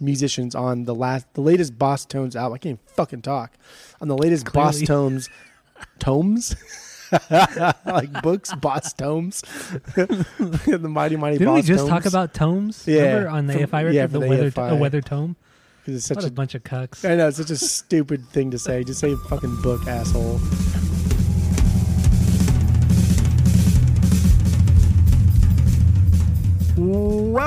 musicians on the last, the latest Boss Tones album. I can't even fucking talk. On the latest Boss Clearly. Tones, tomes, like books, Boss Tomes, the Mighty Mighty. Didn't we Boss just Tomes. talk about tomes? Yeah, Remember on the from- AFI record, yeah, the, the weather, a weather tome. 'Cause it's such a a bunch of cucks. I know it's such a stupid thing to say. Just say fucking book, asshole.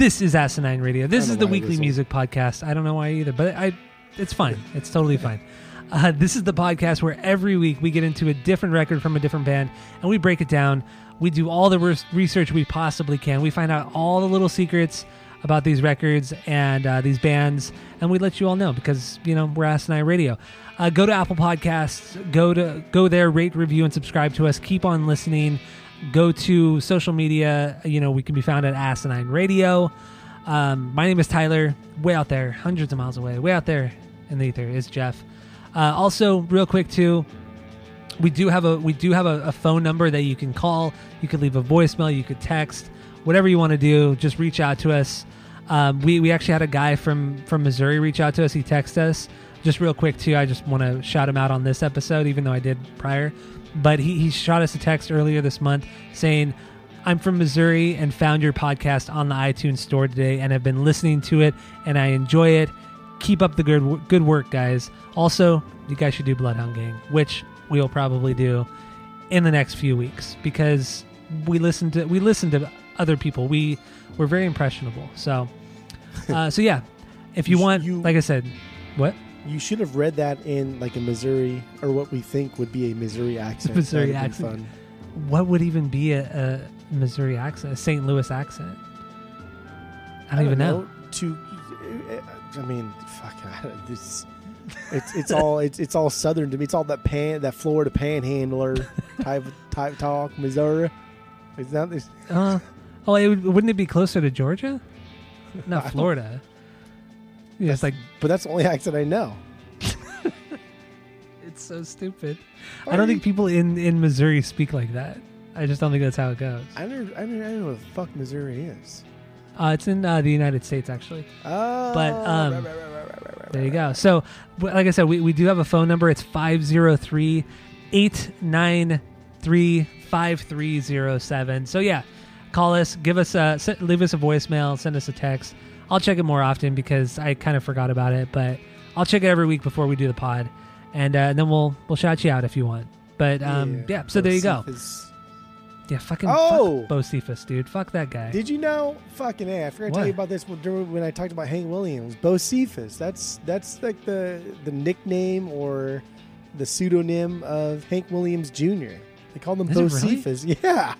This is Asinine Radio. This is the know why I weekly music podcast. I don't know why either, but I, it's fine. It's totally fine. Uh, this is the podcast where every week we get into a different record from a different band and we break it down. We do all the res- research we possibly can. We find out all the little secrets about these records and uh, these bands, and we let you all know because you know we're Asinine Radio. Uh, go to Apple Podcasts. Go to go there, rate, review, and subscribe to us. Keep on listening. Go to social media. You know we can be found at Asinine Radio. Um, my name is Tyler. Way out there, hundreds of miles away, way out there in the ether is Jeff. Uh, also, real quick too, we do have a we do have a, a phone number that you can call. You could leave a voicemail. You could text. Whatever you want to do, just reach out to us. Um, we we actually had a guy from from Missouri reach out to us. He texted us. Just real quick too. I just want to shout him out on this episode, even though I did prior. But he he shot us a text earlier this month saying. I'm from Missouri and found your podcast on the iTunes store today and have been listening to it and I enjoy it. Keep up the good good work, guys. Also, you guys should do Bloodhound Gang, which we'll probably do in the next few weeks because we listen to we listen to other people. We we're very impressionable. So, uh, so yeah, if you You want, you- like I said, what You should have read that in like a Missouri or what we think would be a Missouri accent. Missouri accent. what would even be a, a Missouri accent, a St. Louis accent? I don't, even know. To, I mean, fuck. I don't, this, it's it's all it's it's all southern to me. It's all that pan that Florida panhandler type type talk. Missouri. It's not this. Uh, oh, it would, wouldn't it be closer to Georgia? I don't- Florida. Yeah, it's like But that's the only accent I know. it's so stupid. I don't think people in in Missouri speak like that. I just don't think that's how it goes. I never, I don't, I don't know what the fuck Missouri is. Uh, it's in uh, the United States, actually. Oh, But, um, right, right, right, There you go. So, like I said, we, we do have a phone number. It's 503 893 5307. So, yeah, call us, give us a, leave us a voicemail, send us a text. I'll check it more often because I kind of forgot about it, but I'll check it every week before we do the pod. And, uh, and then we'll we'll shout you out if you want. But um, yeah, so there you go. Yeah, fucking Oh! fuck Bocephus, dude. Fuck that guy. Did you know? Fucking a! I forgot to tell you about this when, I talked about Hank Williams. Bocephus. That's that's like the the nickname or the pseudonym of Hank Williams Jr. They called him Is Bo really? Cephas. Yeah.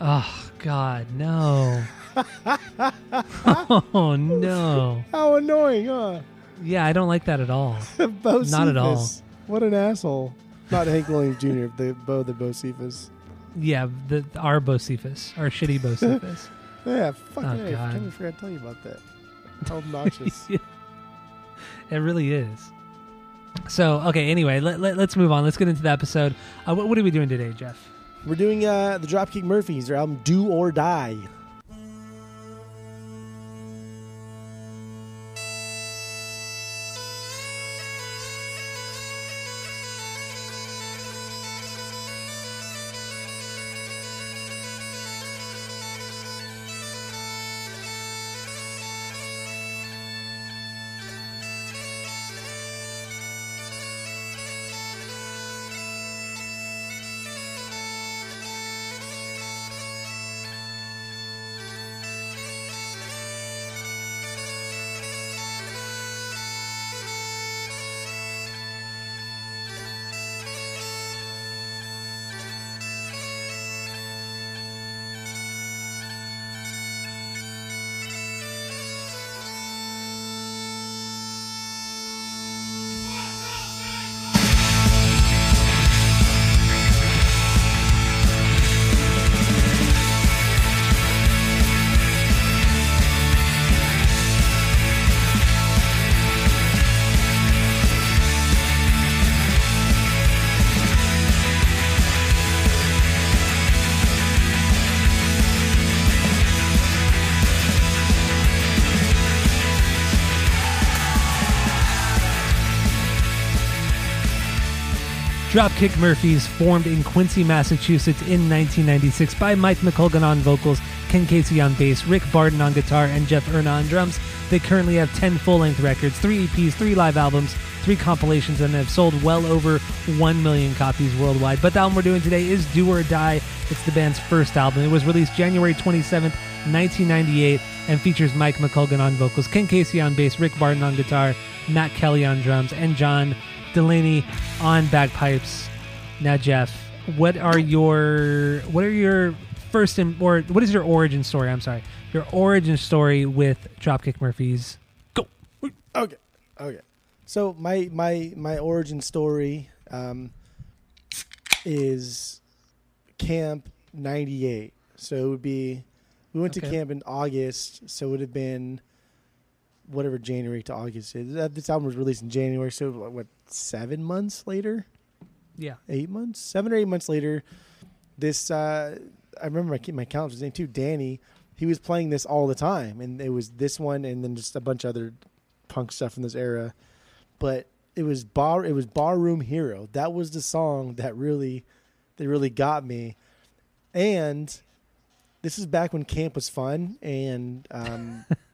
oh God, no. oh no. How annoying, huh? Yeah, I don't like that at all. Bo Not at all. What an asshole. Not Hank Williams Jr. The Bo the Bocephus. Yeah, the our Bocephus, our shitty Bocephus. Yeah. Fucking Oh! I kind of forgot to tell you about that. How obnoxious. it really is. So, okay, anyway, let, let, us move on. Let's get into the episode. Uh, what, what are we doing today, Jeff? We're doing uh, the Dropkick Murphys, their album "Do or Die." Dropkick Murphys, formed in Quincy, Massachusetts in 1996 by Mike McColgan on vocals, Ken Casey on bass, Rick Barton on guitar, and Jeff Erna on drums. They currently have 10 full length records, 3 EPs, 3 live albums, 3 compilations, and have sold well over 1 million copies worldwide. But the album we're doing today is Do or Die. It's the band's first album. It was released January 27th, 1998, and features Mike McColgan on vocals, Ken Casey on bass, Rick Barton on guitar, Matt Kelly on drums, and John Delaney on bagpipes. Now, Jeff, what are your what are your first in, or what is your origin story? I'm sorry, your origin story with Dropkick Murphys. Go. Okay. Okay. So my my my origin story um, is camp '98. So it would be we went to camp in August. So it would have been whatever January to August is. This album was released in January. So what seven months later? Yeah. eight months, seven or eight months later, this uh, I remember my my counselor's name too, Danny. He was playing this all the time, and it was this one, and then just a bunch of other punk stuff from this era. But it was bar, it was Barroom Hero. That was the song that really, that really got me. And this is back when camp was fun, and um,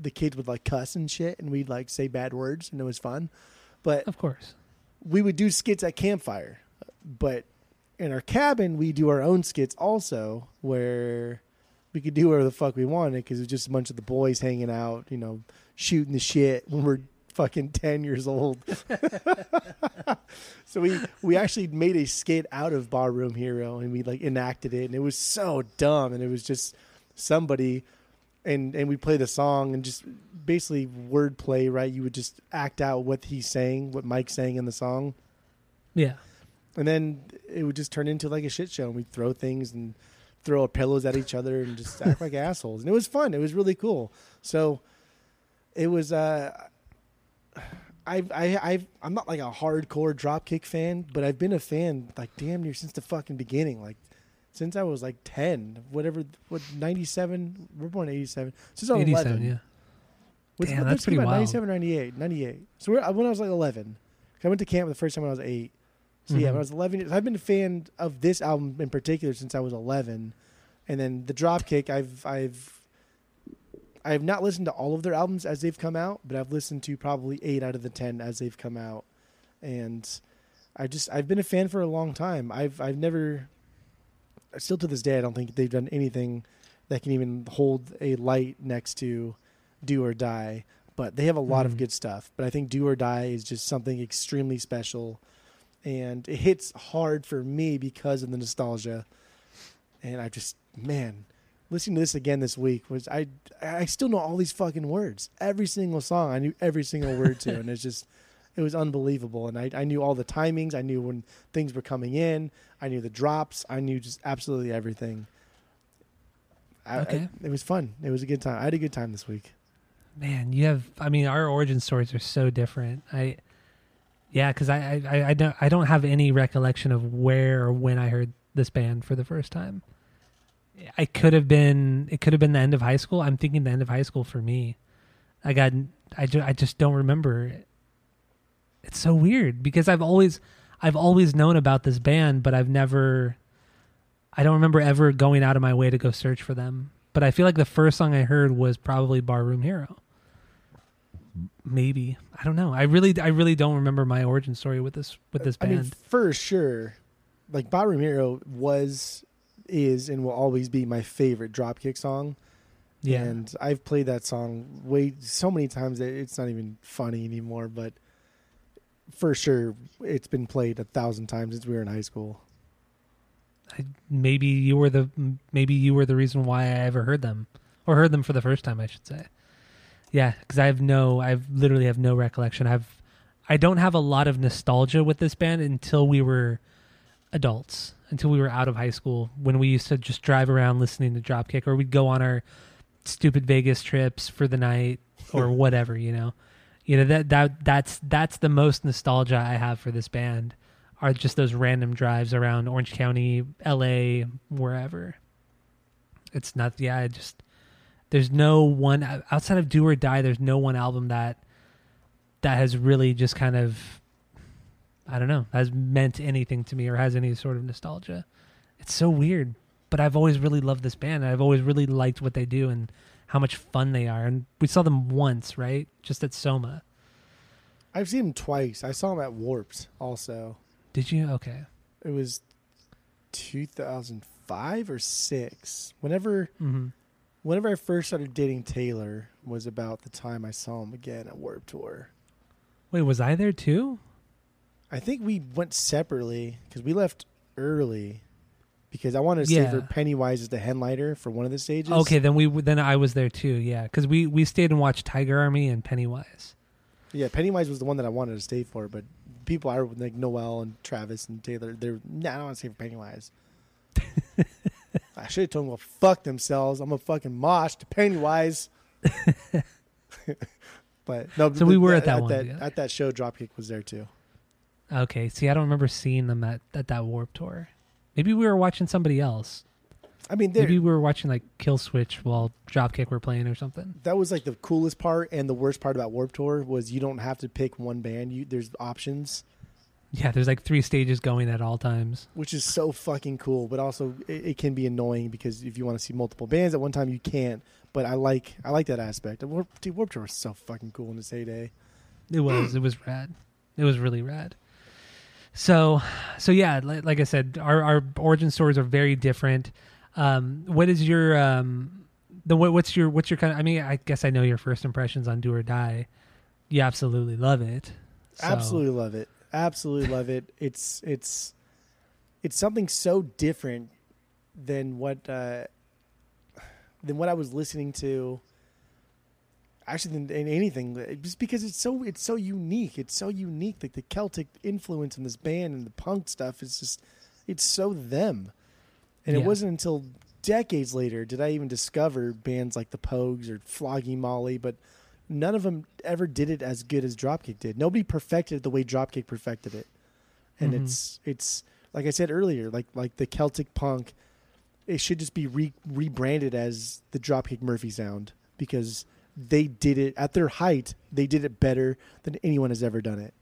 the kids would like cuss and shit, and we'd like say bad words, and it was fun. But Of course. we would do skits at campfire, but in our cabin we do our own skits also, where we could do whatever the fuck we wanted because it was just a bunch of the boys hanging out, you know, shooting the shit when we're fucking ten years old. so we we actually made a skit out of Barroom Hero and we like enacted it, and it was so dumb, and it was just somebody. And, and we play the song and just basically wordplay, right? You would just act out what he's saying, what Mike's saying in the song Yeah. and then it would just turn into like a shit show and we'd throw things and throw pillows at each other and just act like assholes and it was fun it was really cool so it was uh I've, I, I've, I'm not like a hardcore dropkick fan, but I've been a fan like damn near since the fucking beginning. Like since I was like 10, whatever, what, 97, we're born 87. Since I was 87. 11. Yeah. What's, Damn, that's pretty about wild. 97 98. 98. So we're, when I was like eleven, I went to camp the first time when I was 8. So yeah, Mhm. when I was 11 years, I've been a fan of this album in particular since I was 11. And then the Dropkick, I've I've I have not listened to all of their albums as they've come out, but I've listened to probably 8 out of the 10 as they've come out. And I just I've been a fan for a long time. I've I've never still to this day I don't think they've done anything that can even hold a light next to Do or Die. But they have a lot Mhm. of good stuff. But I think Do or Die is just something extremely special and it hits hard for me because of the nostalgia. And I just, man, listening to this again this week was I I still know all these fucking words. Every single song I knew every single word to, and it's just it was unbelievable. And I I knew all the timings. I knew when things were coming in. I knew the drops. I knew just absolutely everything. I, Okay. I, it was fun. It was a good time. I had a good time this week. Man, you have. I mean, our origin stories are so different. I, yeah, because I, I, I don't, I don't have any recollection of where or when I heard this band for the first time. I could have been. It could have been the end of high school. I'm thinking the end of high school for me. I got. I just, I just don't remember. It's so weird because I've always, I've always known about this band, but I've never. I don't remember ever going out of my way to go search for them. But I feel like the first song I heard was probably Barroom Hero. Maybe I don't know. I really, I really don't remember my origin story with this with this band. I mean, for sure, like Barroom Hero was, is, and will always be my favorite Dropkick song. yeah, And I've played that song way so many times that it's not even funny anymore. But for sure, it's been played a thousand times since we were in high school. I, maybe you were the maybe you were the reason why I ever heard them or heard them for the first time. I should say. Yeah, because I have no, I've literally have no recollection. I've, I don't have a lot of nostalgia with this band until we were adults, until we were out of high school, when we used to just drive around listening to Dropkick, or we'd go on our stupid Vegas trips for the night or whatever. You know, you know that that that's that's the most nostalgia I have for this band are just those random drives around Orange County, LA, wherever. It's not, yeah, I just, there's no one, outside of Do or Die, there's no one album that, that has really just kind of I don't know, has meant anything to me or has any sort of nostalgia. It's so weird, but I've always really loved this band. I've always really liked what they do and how much fun they are. And we saw them once, right? Just at Soma. I've seen them twice. I saw them at Warped also. Did you? Okay. It was 2005 or 6. Whenever hmm whenever I first started dating Taylor was about the time I saw him again at Warped Tour. Wait, was I there too? I think we went separately because we left early because I wanted to stay for Yeah. Pennywise as the headliner for one of the stages. Okay, then we then I was there too. Yeah, because we we stayed and watched Tiger Army and Pennywise. Yeah, Pennywise was the one that I wanted to stay for, but people are like Noel and Travis and Taylor. They're nah, I don't want to stay for Pennywise. I should have told them to go fuck themselves. I'm a fucking mosh to Pennywise. but no, So we were at that at one that, at that show. Dropkick was there too. Okay, see, I don't remember seeing them at at that Warped Tour. Maybe we were watching somebody else. I mean, there Maybe we were watching like Killswitch while Dropkick were playing or something. that was like the coolest part and the worst part about Warped Tour was you don't have to pick one band. You there's options, Yeah, there's like three stages going at all times. which is so fucking cool. But also it, it can be annoying because if you want to see multiple bands at one time, you can't. But I like I like that aspect. And Warp, dude, Warped Tour was so fucking cool in its heyday. It was. it was rad. It was really rad. So, so yeah, like, like I said, our our origin stories are very different. Um, what is your um, the what, what's your what's your kind of? I mean, I guess I know your first impressions on Do or Die. You absolutely love it. So- Absolutely love it. Absolutely love it. It's it's it's something so different than what uh, than what I was listening to. Actually, than, than anything, just because it's so it's so unique. It's so unique. Like the Celtic influence in this band and the punk stuff is just it's so them. And Yeah. it wasn't until decades later did I even discover bands like the Pogues or Flogging Molly, but none of them ever did it as good as Dropkick did. Nobody perfected it the way Dropkick perfected it. And Mhm. it's it's like I said earlier, like like the Celtic punk, it should just be re- rebranded as the Dropkick Murphy sound because they did it at their height. They did it better than anyone has ever done it.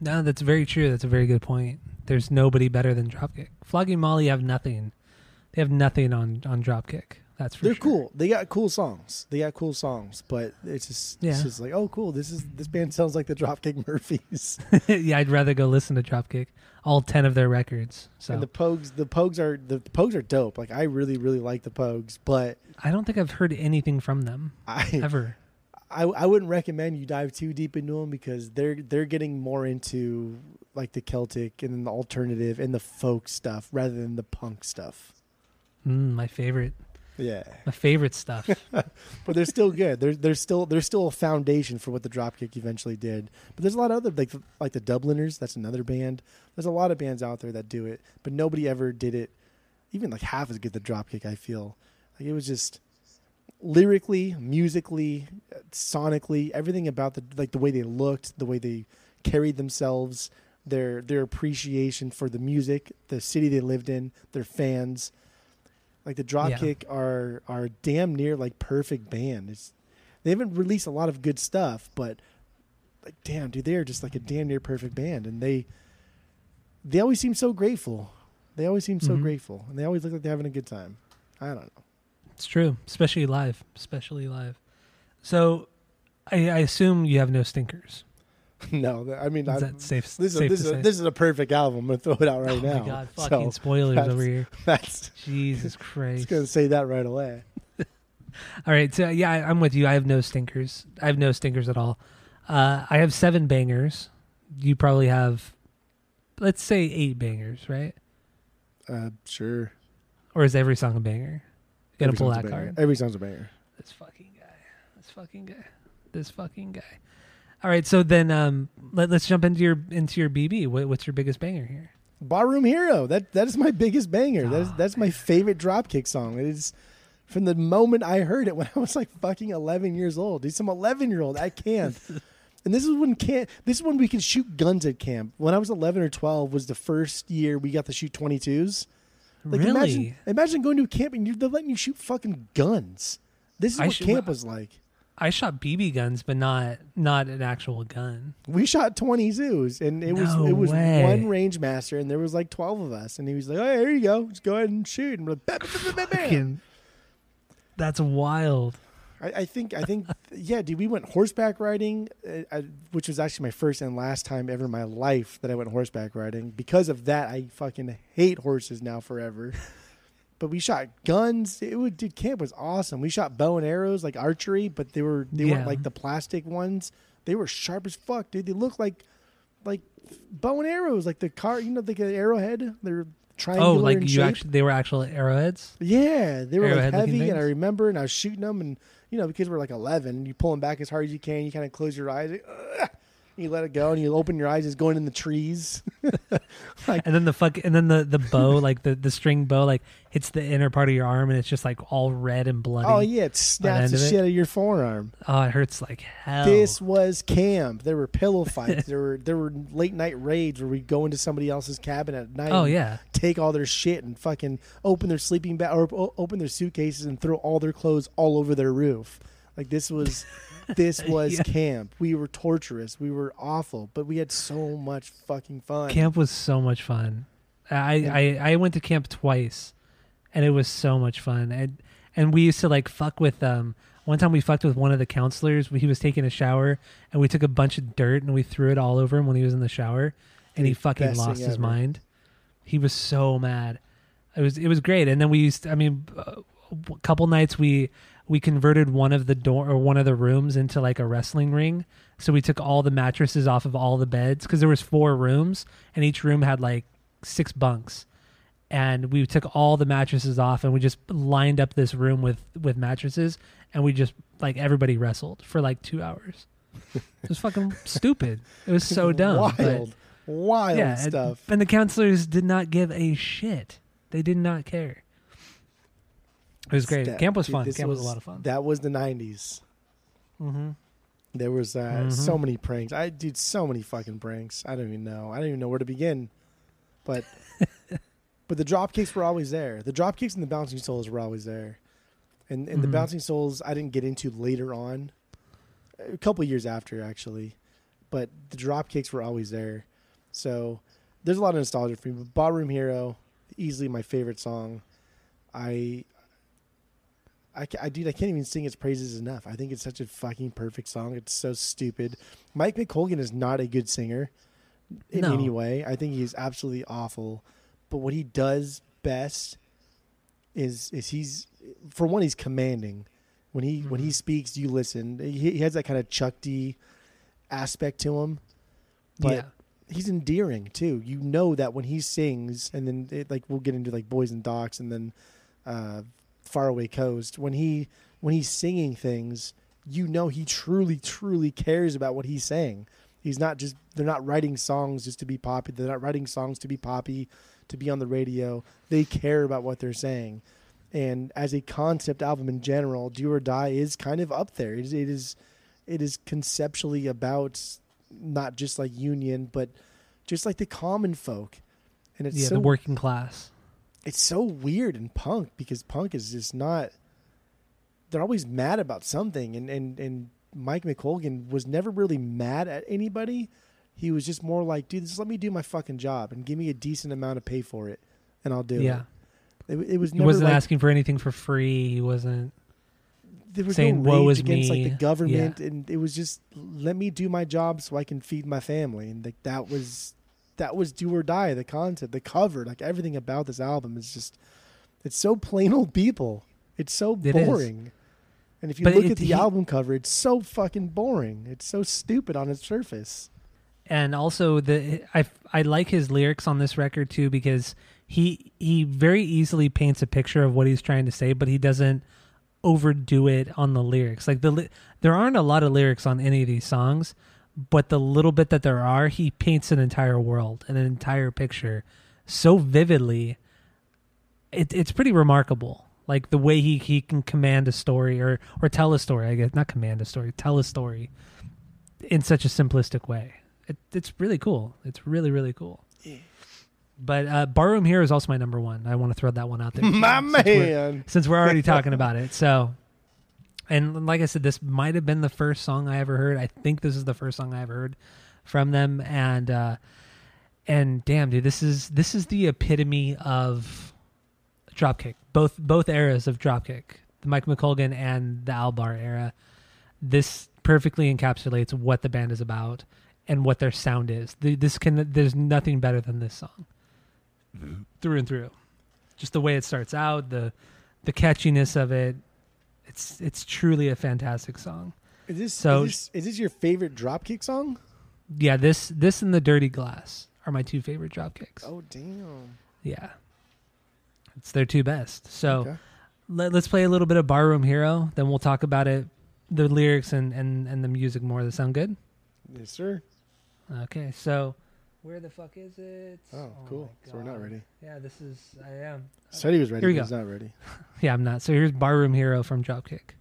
No, that's very true. That's a very good point. There's nobody better than Dropkick. Flogging Molly have nothing. They have nothing on on Dropkick. That's for They're sure. cool. They got cool songs. They got cool songs, but it's just Yeah. it's just like oh cool. This is this band sounds like the Dropkick Murphys. yeah, I'd rather go listen to Dropkick. All ten of their records. So And the Pogues, the Pogues are the Pogues are dope. Like I really, really like the Pogues, but I don't think I've heard anything from them I, ever. I, I wouldn't recommend you dive too deep into them because they're they're getting more into like the Celtic and then the alternative and the folk stuff rather than the punk stuff. Mm, my favorite. Yeah, My favorite stuff. but they're still good. They're they're still they're still a foundation for what the Dropkick eventually did. But there's a lot of other like like the Dubliners. That's another band. There's a lot of bands out there that do it, but nobody ever did it, even like half as good as the Dropkick. I feel like it was just lyrically, musically, sonically, everything about the like the way they looked, the way they carried themselves, their their appreciation for the music, the city they lived in, their fans. Like the Dropkick are are damn near like perfect band. It's they haven't released a lot of good stuff, but like damn, dude, they are just like a damn near perfect band, and they they always seem so grateful. They always seem so Mhm. grateful, and they always look like they're having a good time. I don't know. It's true, especially live. Especially live. So, I, I assume you have no stinkers. no, I mean, Is I, safe? this is safe this to is a, this is a perfect album. I'm gonna throw it out right oh now. my god! So, Fucking spoilers over here. That's Jesus Christ! gonna say that right away. All right, so yeah, I- I'm with you. I have no stinkers. I have no stinkers at all. Uh, I have seven bangers. You probably have, let's say, eight bangers, right? Uh, sure. Or is every song a banger? You gotta Every pull that card. Every song's a banger. This fucking guy. This fucking guy. This fucking guy. All right, so then um, let, let's jump into your into your BB. What, what's your biggest banger here? Barroom Hero. That that is my biggest banger. That is Oh, that's my favorite Dropkick song. It is from the moment I heard it when I was like fucking eleven years old. He's some eleven year old at camp. and this is when camp this is when we could shoot guns at camp. When I was eleven or twelve was the first year we got to shoot twenty twos. Like really? imagine imagine going to a camp and you're, they're letting you shoot fucking guns. This is I what should- camp was like. I shot BB guns, but not not an actual gun. We shot 20 zoos, and it was it was way. one range master, and there was like 12 of us, and he was like, "Oh, here you go, just go ahead and shoot." And we're like. Fucking- That's wild. I, I think I think yeah, dude. We went horseback riding, uh, I, which was actually my first and last time ever in my life that I went horseback riding. Because of that, I fucking hate horses now forever. but we shot guns. It would, dude. Camp was awesome. We shot bow and arrows like archery, but they were they Yeah. weren't like the plastic ones. They were sharp as fuck, dude. They looked like like bow and arrows, like the car. You know, like an arrowhead. They're triangular Oh, like you shape. actually they were actual arrowheads. Yeah, they were like heavy, and I remember, and I was shooting them, and you know, because we're like eleven, and you pull them back as hard as you can. You kind of close your eyes, like, you let it go, and you open your eyes, it's going in the trees. And then the fuck and then the the bow, like the the string bow like hits the inner part of your arm and it's just like all red and bloody. oh yeah, it snaps the it? shit out of your forearm. Oh, it hurts like hell. This was camp. There were pillow fights. there were there were late night raids where we go into somebody else's cabin at night. Oh yeah. take all their shit and fucking open their sleeping bag or open their suitcases and throw all their clothes all over their roof. Like this was this was Yeah. camp. We were torturous. We were awful, but we had so much fucking fun. Camp was so much fun. I, I I went to camp twice, and it was so much fun. And and we used to like fuck with um. One time we fucked with one of the counselors. He was taking a shower, and we took a bunch of dirt and we threw it all over him when he was in the shower, and he fucking lost his ever. mind. He was so mad. It was it was great. And then we used. I mean, a couple nights we we converted one of the door or one of the rooms into like a wrestling ring. So we took all the mattresses off of all the beds because there was four rooms and each room had like six bunks. And we took all the mattresses off and we just lined up this room with with mattresses and we just like everybody wrestled for like two hours. It was fucking stupid. It was so dumb. Wild, wild yeah, and- stuff. And, the counselors did not give a shit. They did not care. It was great. That- Camp was dude, fun. Camp was, a lot of fun. That was the '90s. mm-hmm. There was uh, Mhm. so many pranks. I did so many fucking pranks. I don't even know. I don't even know where to begin. But but the drop kicks were always there. The drop kicks and the bouncing souls were always there. And and the Mhm. bouncing souls I didn't get into later on, a couple years after actually. But the drop kicks were always there. So there's a lot of nostalgia for me. But Barroom Hero, easily my favorite song. I I, I dude, I can't even sing its praises enough. I think it's such a fucking perfect song. It's so stupid. Mike McColgan is not a good singer in No. any way. I think he is absolutely awful. But what he does best is is he's for one he's commanding. When he when he Mhm. speaks, you listen. He, he has that kind of Chuck D aspect to him. But yeah. he's endearing too. You know that when he sings, and then it, like we'll get into like Boys and Docks, and then uh, Faraway Coast. When he when he's singing things, you know he truly truly cares about what he's saying. He's not just they're not writing songs just to be poppy. They're not writing songs to be poppy, to be on the radio. They care about what they're saying. And as a concept album in general, Do or Die is kind of up there. It is, it is, it is conceptually about not just like union, but just like the common folk. And it's yeah, so the working class. It's so weird in punk because punk is just not. They're always mad about something, and and and Mike McColgan was never really mad at anybody. He was just more like, dude, just let me do my fucking job and give me a decent amount of pay for it, and I'll do Yeah. it. It, it was. he wasn't like, asking for anything for free. He wasn't. there was saying, no "Woe is against like the government, and it was just let me do my job so I can feed my family, and like that was that was do or die. The concept, the cover, like everything about this album is just it's so plain old people. It's so It boring. And if you But look it- at the he- album cover, it's so fucking boring. It's so stupid on its surface. and also the I I like his lyrics on this record too because he he very easily paints a picture of what he's trying to say, but he doesn't overdo it on the lyrics. Like the there aren't a lot of lyrics on any of these songs, but the little bit that there are, he paints an entire world and an entire picture so vividly. It, it's pretty remarkable, like the way he, he can command a story or or tell a story. I guess not command a story, tell a story in such a simplistic way. It, it's really cool. It's really really cool. Yeah. But uh, Barroom Hero is also my number one. I want to throw that one out there. My since we're- man. since we're already talking about it. So, And like I said, this might have been the first song I ever heard. I think this is the first song I ever heard from them. And uh, and damn, dude, this is this is the epitome of Dropkick. Both both eras of Dropkick, the Mike McColgan and the Al Barr era. This perfectly encapsulates what the band is about and what their sound is. The, this can there's nothing better than this song through and through. Just the way it starts out, the the catchiness of it. It's it's truly a fantastic song. Is this So- is this, is this your favorite Dropkick song? Yeah, this this and the Dirty Glass are my two favorite drop kicks. Oh damn. Yeah, it's their two best. So Okay. let, us play a little bit of Barroom Hero, then we'll talk about it, the lyrics and and and the music more. Does that sound good? Yes, sir. Okay, so where the fuck is it? Oh, oh cool. So we're not ready. Yeah, this is I am. Said he was ready. Here we but go. He's not ready. Yeah, I'm not. So here's Barroom Hero from Dropkick.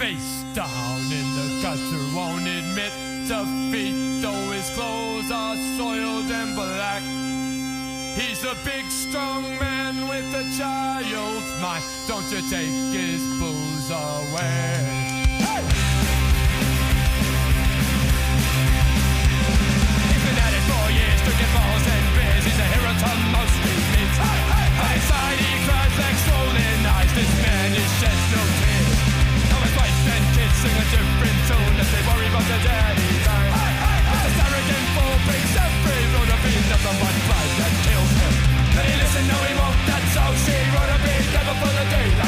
Face down in the gutter, won't admit defeat, though his clothes are soiled and black. He's a big, strong man with a child's mind. Don't you take his blues away. Listen, no he won't, that's how she wrote a beat never for the daylight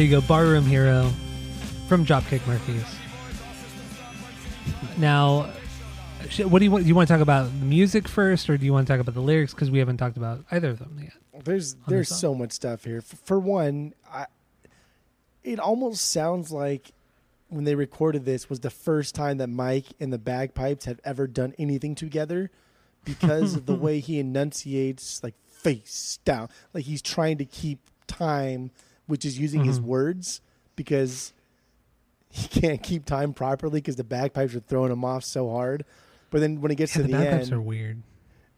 There you go, Barroom Hero from Dropkick Murphys. Now, what do you want? Do you want to talk about the music first, or do you want to talk about the lyrics? Because we haven't talked about either of them yet. There's there's song. so much stuff here. For one, I, it almost sounds like when they recorded this was the first time that Mike and the bagpipes had ever done anything together because of the way he enunciates like face down. Like he's trying to keep time, which is using his Mhm. words because he can't keep time properly because the bagpipes are throwing him off so hard. But then when he gets Yeah, to the the, bagpipes end, are weird.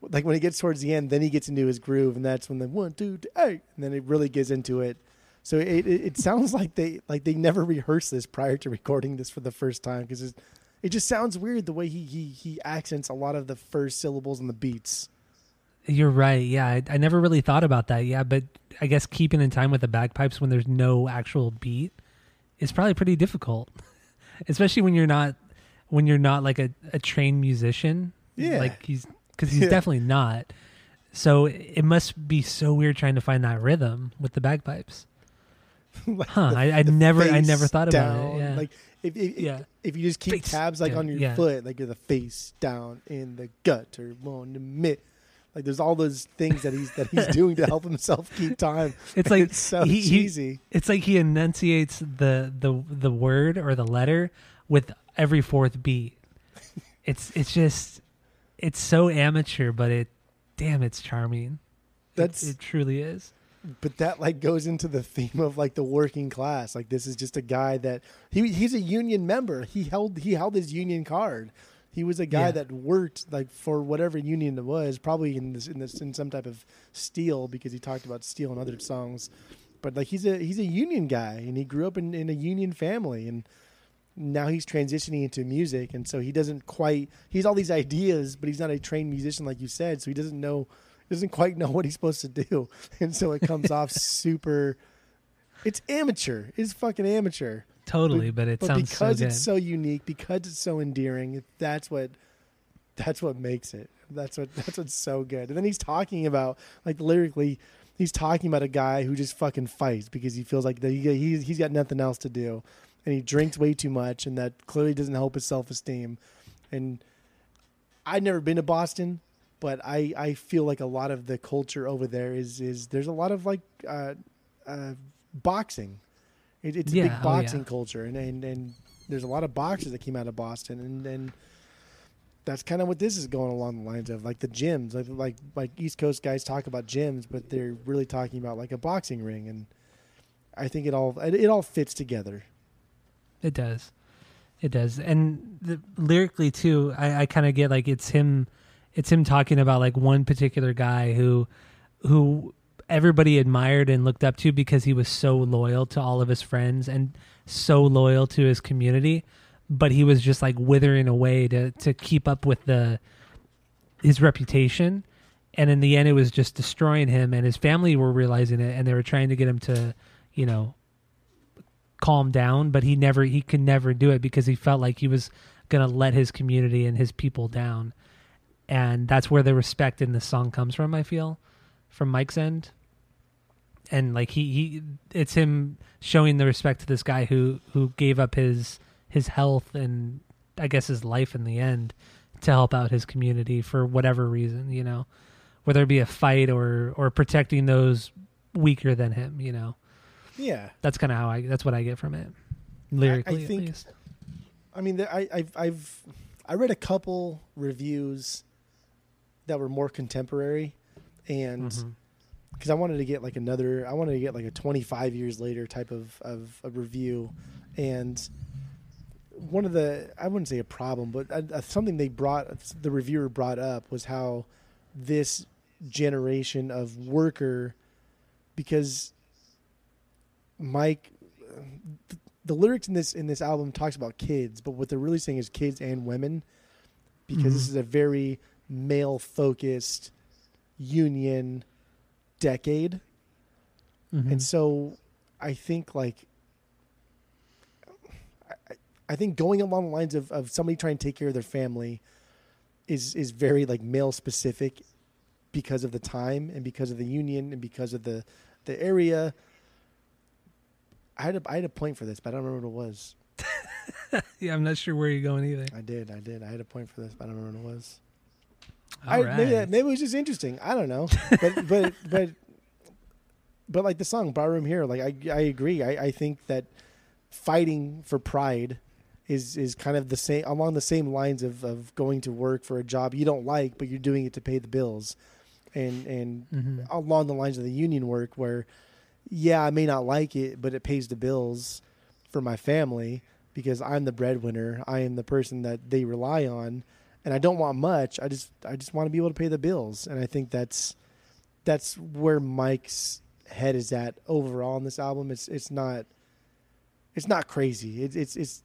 like when it gets towards the end, then he gets into his groove, and that's when the one, two, three, eight, and then it really gets into it. So it, it, it sounds like they like they never rehearsed this prior to recording this for the first time because it, it just sounds weird the way he, he he accents a lot of the first syllables and the beats. You're right. Yeah, I, I never really thought about that. Yeah, but I guess keeping in time with the bagpipes when there's no actual beat is probably pretty difficult, especially when you're not when you're not like a, a trained musician. Yeah. like he's because he's Yeah. definitely not. So it must be so weird trying to find that rhythm with the bagpipes. Like Huh? the- I, I never I never thought about down, it. Yeah. Like if if, Yeah. if you just keep Face tabs like down, on your yeah. foot, like you're the face down in the gut or on the mitt. Like there's all those things that he's that he's doing to help himself keep time. It's like it's so he- he- cheesy. it's like he enunciates the the the word or the letter with every fourth beat. It's it's just it's so amateur, but it damn it's charming. It- That's it, truly is. but that like goes into the theme of like the working class. Like this is just a guy that he he's a union member. He held he held his union card. He was a guy Yeah. that worked like for whatever union it was, probably in this in this in some type of steel because he talked about steel in other songs. But like he's a he's a union guy and he grew up in, in a union family and now he's transitioning into music and so he doesn't quite he's all these ideas but he's not a trained musician like you said so he doesn't know doesn't quite know what he's supposed to do and so it comes off super it's amateur it's fucking amateur totally, but, it but sounds so because good. it's so unique, because it's so endearing, that's what that's what makes it. That's what that's what's so good. And then he's talking about like lyrically, he's talking about a guy who just fucking fights because he feels like that he, he's he's got nothing else to do, and he drinks way too much, and that clearly doesn't help his self esteem. And I've never been to Boston, but I I feel like a lot of the culture over there is is there's a lot of like uh, uh, boxing. It, it's a Yeah, big oh, yeah. boxing culture, and, and and there's a lot of boxers that came out of Boston, and and that's kind of what this is going along the lines of, like the gyms, like like like East Coast guys talk about gyms, but they're really talking about like a boxing ring, and I think it all it, it all fits together. It does. It does. And the, lyrically too, I, I kind of get like it's him it's him talking about like one particular guy who who everybody admired and looked up to because he was so loyal to all of his friends and so loyal to his community, but he was just like withering away to to keep up with the his reputation. And in the end it was just destroying him and his family were realizing it and they were trying to get him to, you know, calm down, but he never he could never do it because he felt like he was gonna let his community and his people down. And that's where the respect in the song comes from, I feel, from Mike's end. And like he, he it's him showing the respect to this guy who who gave up his his health and I guess his life in the end to help out his community for whatever reason, you know. Whether it be a fight or or protecting those weaker than him, you know Yeah, that's kind of how I that's what I get from it lyrically I think- at least. I mean, I, I've, I've, I read a couple reviews that were more contemporary, and because I wanted to get like another, I wanted to get like a 25 years later type of of a review, and one of the, I wouldn't say a problem, but uh uh something they brought, the reviewer brought up was how this generation of worker, because Mike the lyrics in this in this album talks about kids, but what they're really saying is kids and women, because this Mhm. is a very male focused union decade, Mhm. and so I think like I, I think going along the lines of, of somebody trying to take care of their family is is very like male specific because of the time and because of the union and because of the the area. I had a I had a point for this, but I don't remember what it was. yeah, I'm not sure where you're going either. I did, I did. I had a point for this, but I don't remember what it was. I, right. maybe, that- maybe it was just interesting. I don't know, but but but but like the song "Barroom Hero," like I I agree. I, I think that fighting for pride is is kind of the same along the same lines of of going to work for a job you don't like, but you're doing it to pay the bills, and and Mhm. along the lines of the union work where yeah i may not like it but it pays the bills for my family because i'm the breadwinner i am the person that they rely on and i don't want much. I just i just want to be able to pay the bills. And i think that's that's where mike's head is at overall on this album. It's it's not it's not crazy. It's it's it's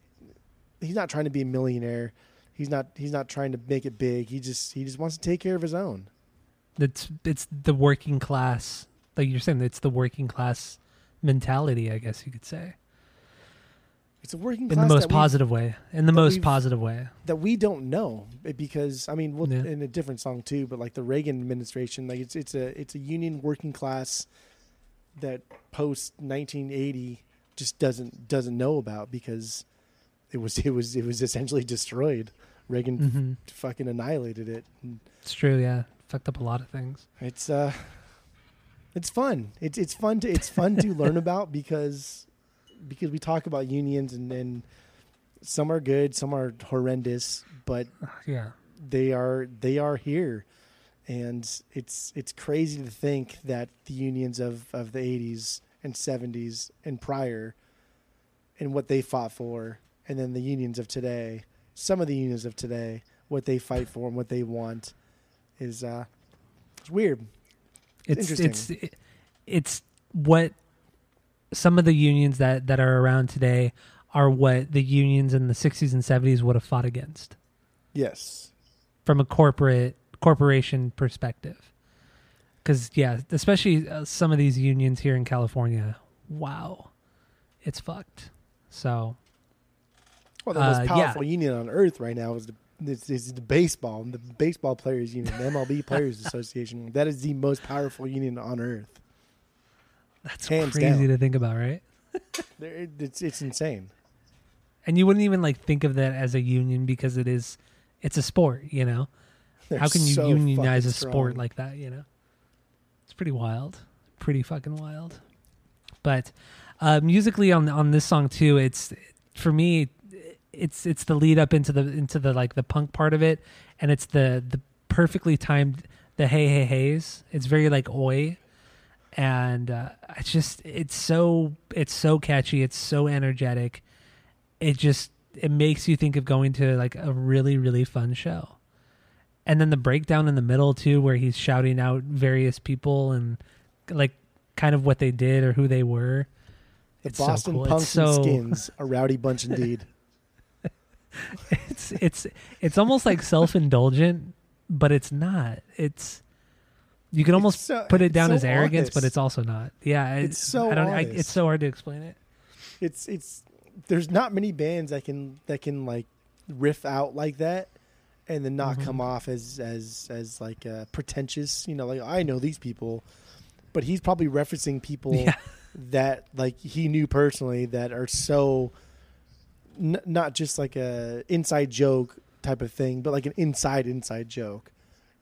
he's not trying to be a millionaire. He's not he's not trying to make it big. He just he just wants to take care of his own. It's it's the working class, like you're saying. It's the working class mentality, I guess you could say, it's a working in the most positive way. In the most positive way. that we don't know eh, because I mean, well, Yeah. in a different song too, but like the Reagan administration, like it's it's a it's a union working class that post 1980 just doesn't doesn't know about because it was it was it was essentially destroyed. Reagan hmm fucking annihilated it. And It's true. Yeah, fucked up a lot of things. it's uh, it's fun. It's it's fun to it's fun to learn about because because we talk about unions and and some are good, some are horrendous, but Yeah. they are they are here. And it's it's crazy to think that the unions of of the 80s and 70s and prior and what they fought for and then the unions of today some of the unions of today what they fight for and what they want is uh it's weird. It's it's it, it's what some of the unions that that are around today are what the unions in the 60s and 70s would have fought against yes from a corporate corporation perspective. Because yeah, especially uh, some of these unions here in California, wow, it's fucked. So Well, the most Uh, yeah. powerful union on earth right now is the is, is the baseball, the baseball players union, the MLB Players Association. That is the most powerful union on earth. That's Hands crazy down. to think about, right? There- It's it's insane. And you wouldn't even like think of that as a union because it is it's a sport, you know. They're How can you so unionize a sport strong. like that, you know? It's pretty wild. Pretty fucking wild. But uh, musically on on this song too, it's for me it's it's the lead up into the into the like the punk part of it and it's the the perfectly timed the hey hey heys. It's very like oi and uh, it's just it's so it's so catchy, it's so energetic. It just it makes you think of going to like a really really fun show and then the breakdown in the middle too where he's shouting out various people and like kind of what they did or who they were The It's so Boston cool. It's Punks so- and Skins, a rowdy bunch indeed. it's it's it's almost like self-indulgent but it's not it's you can almost so- put it down so as arrogance but it's also not yeah it- It's so I don't I, it's so hard to explain it It's it's there's not many bands that can that can like riff out like that and then not Mhm. come off as as as like uh, pretentious. You know, like I know these people, but he's probably referencing people yeah that like he knew personally that are so n- not just like a inside joke type of thing, but like an inside inside joke.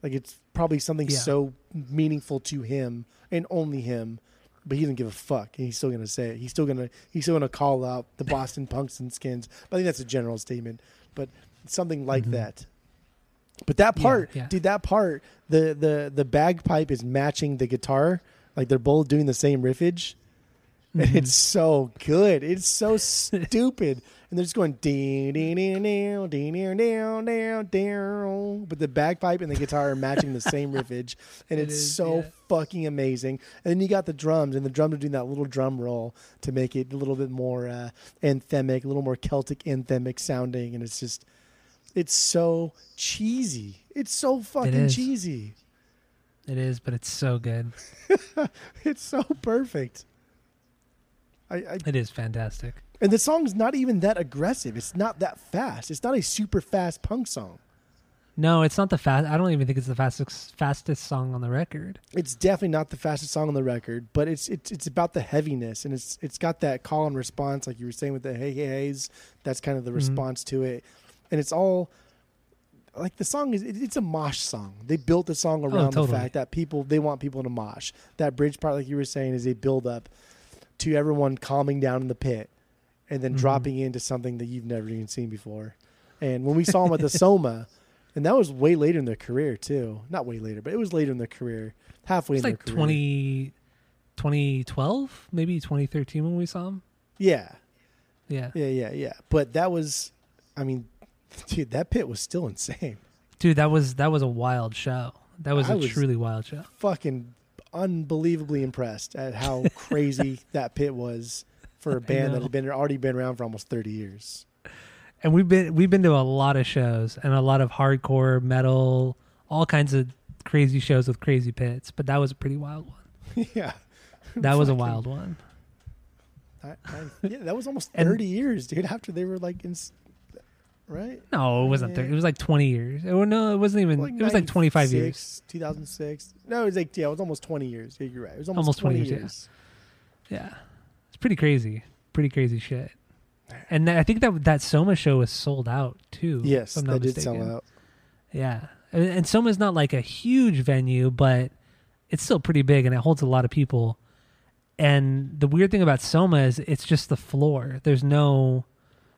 Like it's probably something Yeah. so meaningful to him and only him, but he doesn't give a fuck, and he's still gonna say it. He's still gonna he's still gonna call out the Boston Punks and Skins. But I think that's a general statement, but something like Mhm. that. But that part, yeah. dude, that part, the the the bagpipe is matching the guitar, like they're both doing the same riffage. Mhm. And it's so good. It's so stupid. And they're just going ding ding ding ding ding ding ding ding ding. But the bagpipe and the guitar are matching the same riffage, and It it's so yeah. fucking amazing. And then you got the drums, and the drums are doing that little drum roll to make it a little bit more uh, anthemic, a little more Celtic anthemic sounding, and it's just, it's so cheesy. It's so fucking is. cheesy. it is but it's so good It's so perfect. I, I it is fantastic And the song's not even that aggressive. It's not that fast. It's not a super fast punk song. no it's not the fast i don't even think it's the fastest fastest song on the record It's definitely not the fastest song on the record, but it's it's it's about the heaviness and it's it's got that call and response, like you were saying with the hey hey heys. That's kind of the Mhm. response to it, and it's all like the song is it, it's a mosh song. They built the song around the Oh, totally. fact that people they want people to mosh. That bridge part, like you were saying, is a build up to everyone calming down in the pit and then Mhm. dropping into something that you've never even seen before. And when we saw him at the Soma, and that was way later in their career too. Not way later, but it was later in their career, halfway it's in like their career. 20 2012 maybe 2013 when we saw him Yeah, yeah yeah, yeah, yeah. But that was, I mean, dude, that pit was still insane. dude that was that was a wild show that was I a was- truly wild show Fucking unbelievably impressed at how crazy that pit was for a band that had been already been around for almost thirty years. and we've been we've been to a lot of shows and a lot of hardcore metal all kinds of crazy shows with crazy pits but that was a pretty wild one yeah, that was a wild one I, I, yeah, that was almost And- thirty years, dude. After they were like in, right? no it wasn't 30 it was like 20 years it, no it wasn't even it was like 25 years 2006. No, it was like yeah, it was almost 20 years. Yeah, you're right. It was almost, Almost 20 20, years, years. yeah it's pretty crazy pretty crazy shit and I think that that Soma show was sold out too. Yes, if that did sell out. Yeah, and, and Soma's not like a huge venue, but it's still pretty big and it holds a lot of people. And the weird thing about Soma is it's just the floor. There's no,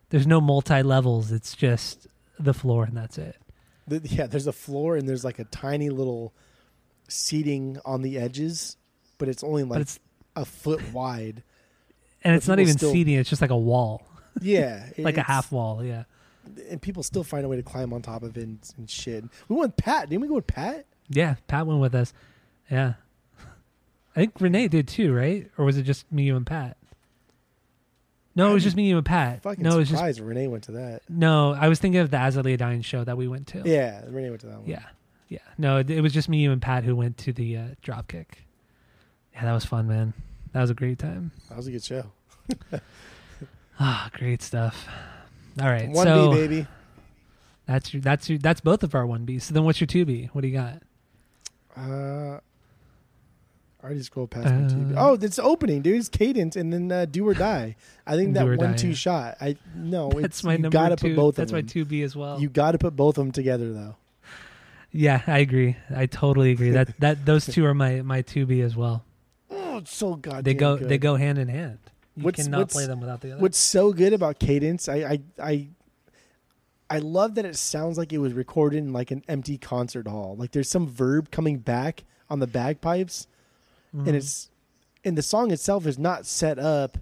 there's no multi levels. It's just the floor and that's it. The, yeah, there's a floor and there's like a tiny little seating on the edges, but it's only like it's a foot wide. And it's not even still- seating. It's just like a wall, Yeah, like a half wall. Yeah. And people still find a way to climb on top of it and, and shit. We went with Pat. Didn't we go with Pat? Yeah, Pat went with us. Yeah. I think Renee did too, right? Or was it just me, you, and Pat? No, it was just me, you, and Pat. Fucking No, it was just Renee went to that. no. I was thinking of the As I Lay Dying show that we went to. Yeah, Renee went to that one. yeah, yeah. No, it, it was just me, you, and Pat who went to the uh, Dropkick. Yeah, that was fun, man. That was a great time. that was a good show. Ah, great stuff. All right, One so B baby. that's your that's your that's both of our one B. So then, what's your two B? What do you got? Uh, I already scrolled past my two. B. Uh, Oh, it's opening, dude. It's cadence and then uh, do or die. I think that one Die, two yeah. shot. I no, That's it's, my you number gotta two. put both that's of my two B as well. You got to put both of them together though. yeah, I agree. I totally agree. that that those two are my my two B as well. Oh, so goddamn They go good. they go hand in hand. You What's- cannot what's- play them without the other. What's so good about cadence? I I I I love that it sounds like it was recorded in like an empty concert hall. Like there's some verb coming back on the bagpipes, Mhm. and it's and the song itself is not set up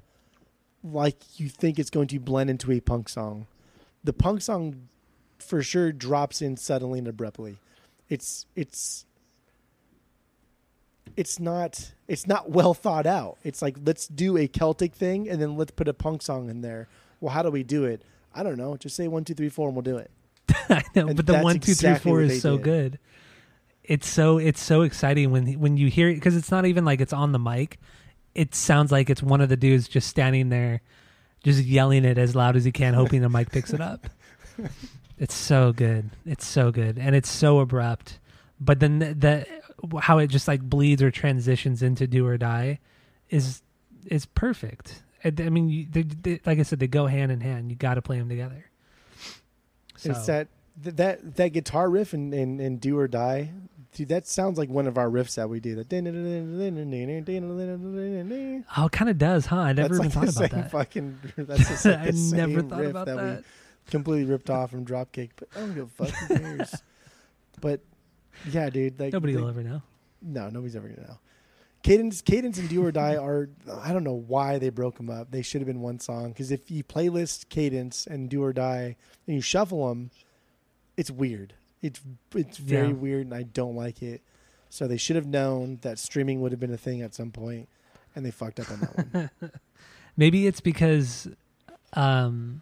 like you think it's going to blend into a punk song. The punk song for sure drops in suddenly and abruptly. It's it's it's not it's not well thought out. It's like let's do a Celtic thing and then let's put a punk song in there. Well, how do we do it? I don't know. Just say one, two, three, four, and we'll do it. I know, And but the one, two, three, four is so did. good. It's so it's so exciting when when you hear it because it's not even like it's on the mic. It sounds like it's one of the dudes just standing there, just yelling it as loud as he can, hoping the mic picks it up. It's so good. It's so good, and it's so abrupt. But then the, the how it just like bleeds or transitions into do or die is is perfect. I, I mean, you, they, they, like I said, they go hand in hand. You got to play them together. So, It's that that that guitar riff and and, and do or die. Dude, that sounds like one of our riffs that we do. That oh, it kind of does, huh? I never that's even like thought the about same that. fucking. That's just like I the never thought riff about that, that. we completely ripped off from Dropkick. But I don't give a fuck. Who cares? but yeah, dude. Like Nobody the- will ever know. No, nobody's ever gonna know. Cadence, Cadence, and Do or Die are. I don't know why they broke them up. They should have been one song. Because if you playlist Cadence and Do or Die and you shuffle them, it's weird. It's it's very Yeah. weird, and I don't like it. So they should have known that streaming would have been a thing at some point, and they fucked up on that one. Maybe it's because, um,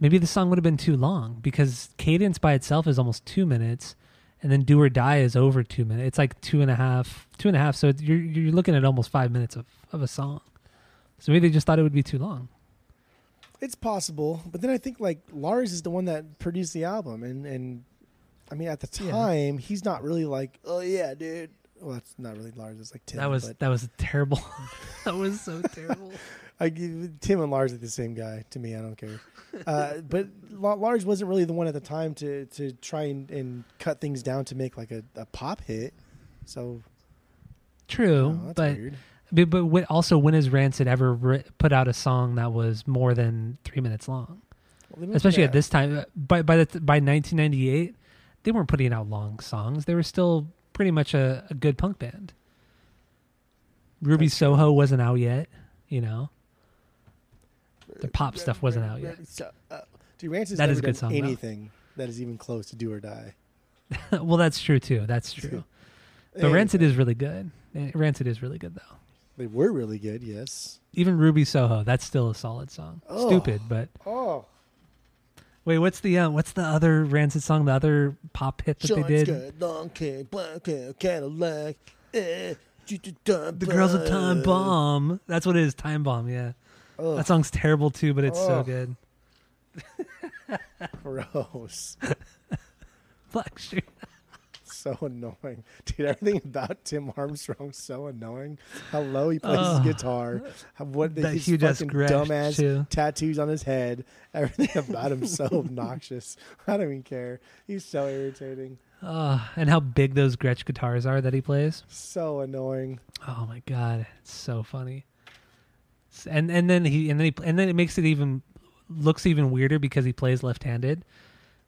maybe the song would have been too long because Cadence by itself is almost two minutes, and then Do or Die is over two minutes. It's like two and a half, two and a half. So it's- you're you're looking at almost five minutes of of a song. So maybe they just thought it would be too long. It's possible, but then I think like Lars is the one that produced the album, and and I mean at the Yeah. time he's not really like, oh yeah, dude. Well, that's not really Lars. It's like Tim. that was that was terrible. that was so terrible. I give Tim and Lars are the same guy to me. I don't care. Uh, but La- Lars wasn't really the one at the time to to try and, and cut things down to make like a, a pop hit. So True, oh, that's but weird. But, but when, also, when has Rancid ever ri put out a song that was more than three minutes long? Well, Especially at this time. By by the by 1998, they weren't putting out long songs. They were still pretty much a, a good punk band. Ruby That's true. Soho wasn't out yet. You know, the pop stuff wasn't out yet. Uh, dude, Rancid's That never is a good song, though. anything that is even close to Do or Die. well, that's true too. That's true. But Anyway, Rancid is really good. Eh, Rancid is really good though. They were really good. Yes. Even Ruby Soho, that's still a solid song. Oh. Stupid, but Oh, wait, what's the uh, what's the other Rancid song? The other pop hit that Sean they did? Scott, long hair, black hair, Cadillac. eh, The girls of Time Bomb. That's what it is. Time Bomb. Yeah, Ugh, that song's terrible too, but it's so good. gross. Black Sheep. so annoying, dude. Everything about Tim Armstrong's so annoying. How low he plays Ugh. his guitar, how, what That his huge ass fucking scratch, dumbass too. tattoos on his head. Everything about him so obnoxious. I don't even care. He's so irritating, Oh, and how big those Gretsch guitars are that he plays. so annoying. Oh my god, it's so funny. And and then he and then he and then it makes it even looks even weirder because he plays left-handed.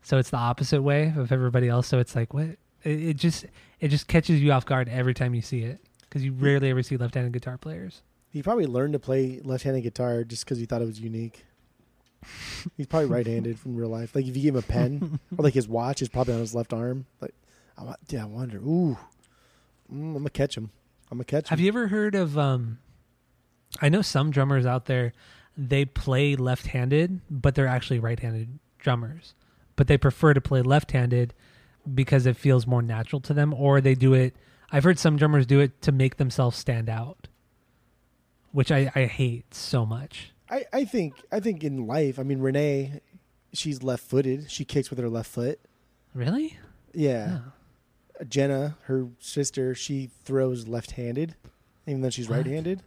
So it's the opposite way of everybody else. So it's like what it, it just it just catches you off guard every time you see it because you rarely ever see left-handed guitar players. He probably learned to play left-handed guitar just because he thought it was unique. He's probably right-handed from real life. Like if you give him a pen, or like his watch is probably on his left arm. Like, I, yeah, I wonder. Ooh, mm, I'm gonna catch him. I'm gonna catch him. Have you ever heard of? um I know some drummers out there. They play left-handed, but they're actually right-handed drummers. But they prefer to play left-handed because it feels more natural to them, or they do it. I've heard some drummers do it to make themselves stand out, which I, I hate so much. I, I think I think in life, I mean Renee, she's left footed. She kicks with her left foot. Really? Yeah. Oh. Jenna, her sister, she throws left handed, even though she's right handed,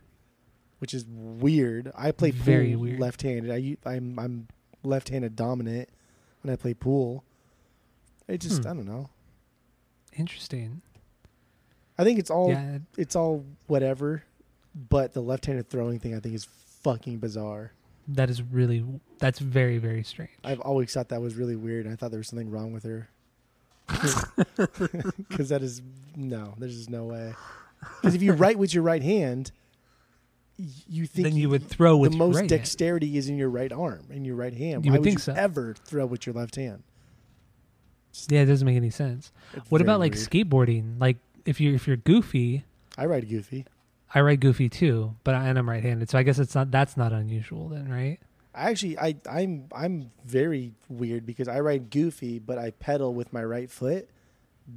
which is weird. I play Very pool weird. left handed. I I'm I'm left handed dominant when I play pool. It just Hmm. I don't know. Interesting. I think it's all yeah. it's all whatever, but the left handed throwing thing I think is fucking bizarre. That is really. That's very very strange. I've always thought that was really weird. I thought there was something wrong with her. Because that is no, there's just no way. Because if you write with your right hand, you think then you would throw with the your most right hand. dexterity is in your right arm, in your right hand. You Why would think you so. ever throw with your left hand? Yeah, it doesn't make any sense. What about like weird. skateboarding? Like if you if you're goofy, I ride goofy. I ride goofy too, but I, and I'm right-handed, so I guess it's not that's not unusual then, right? I actually, I, I'm, I'm very weird because I ride goofy, but I pedal with my right foot,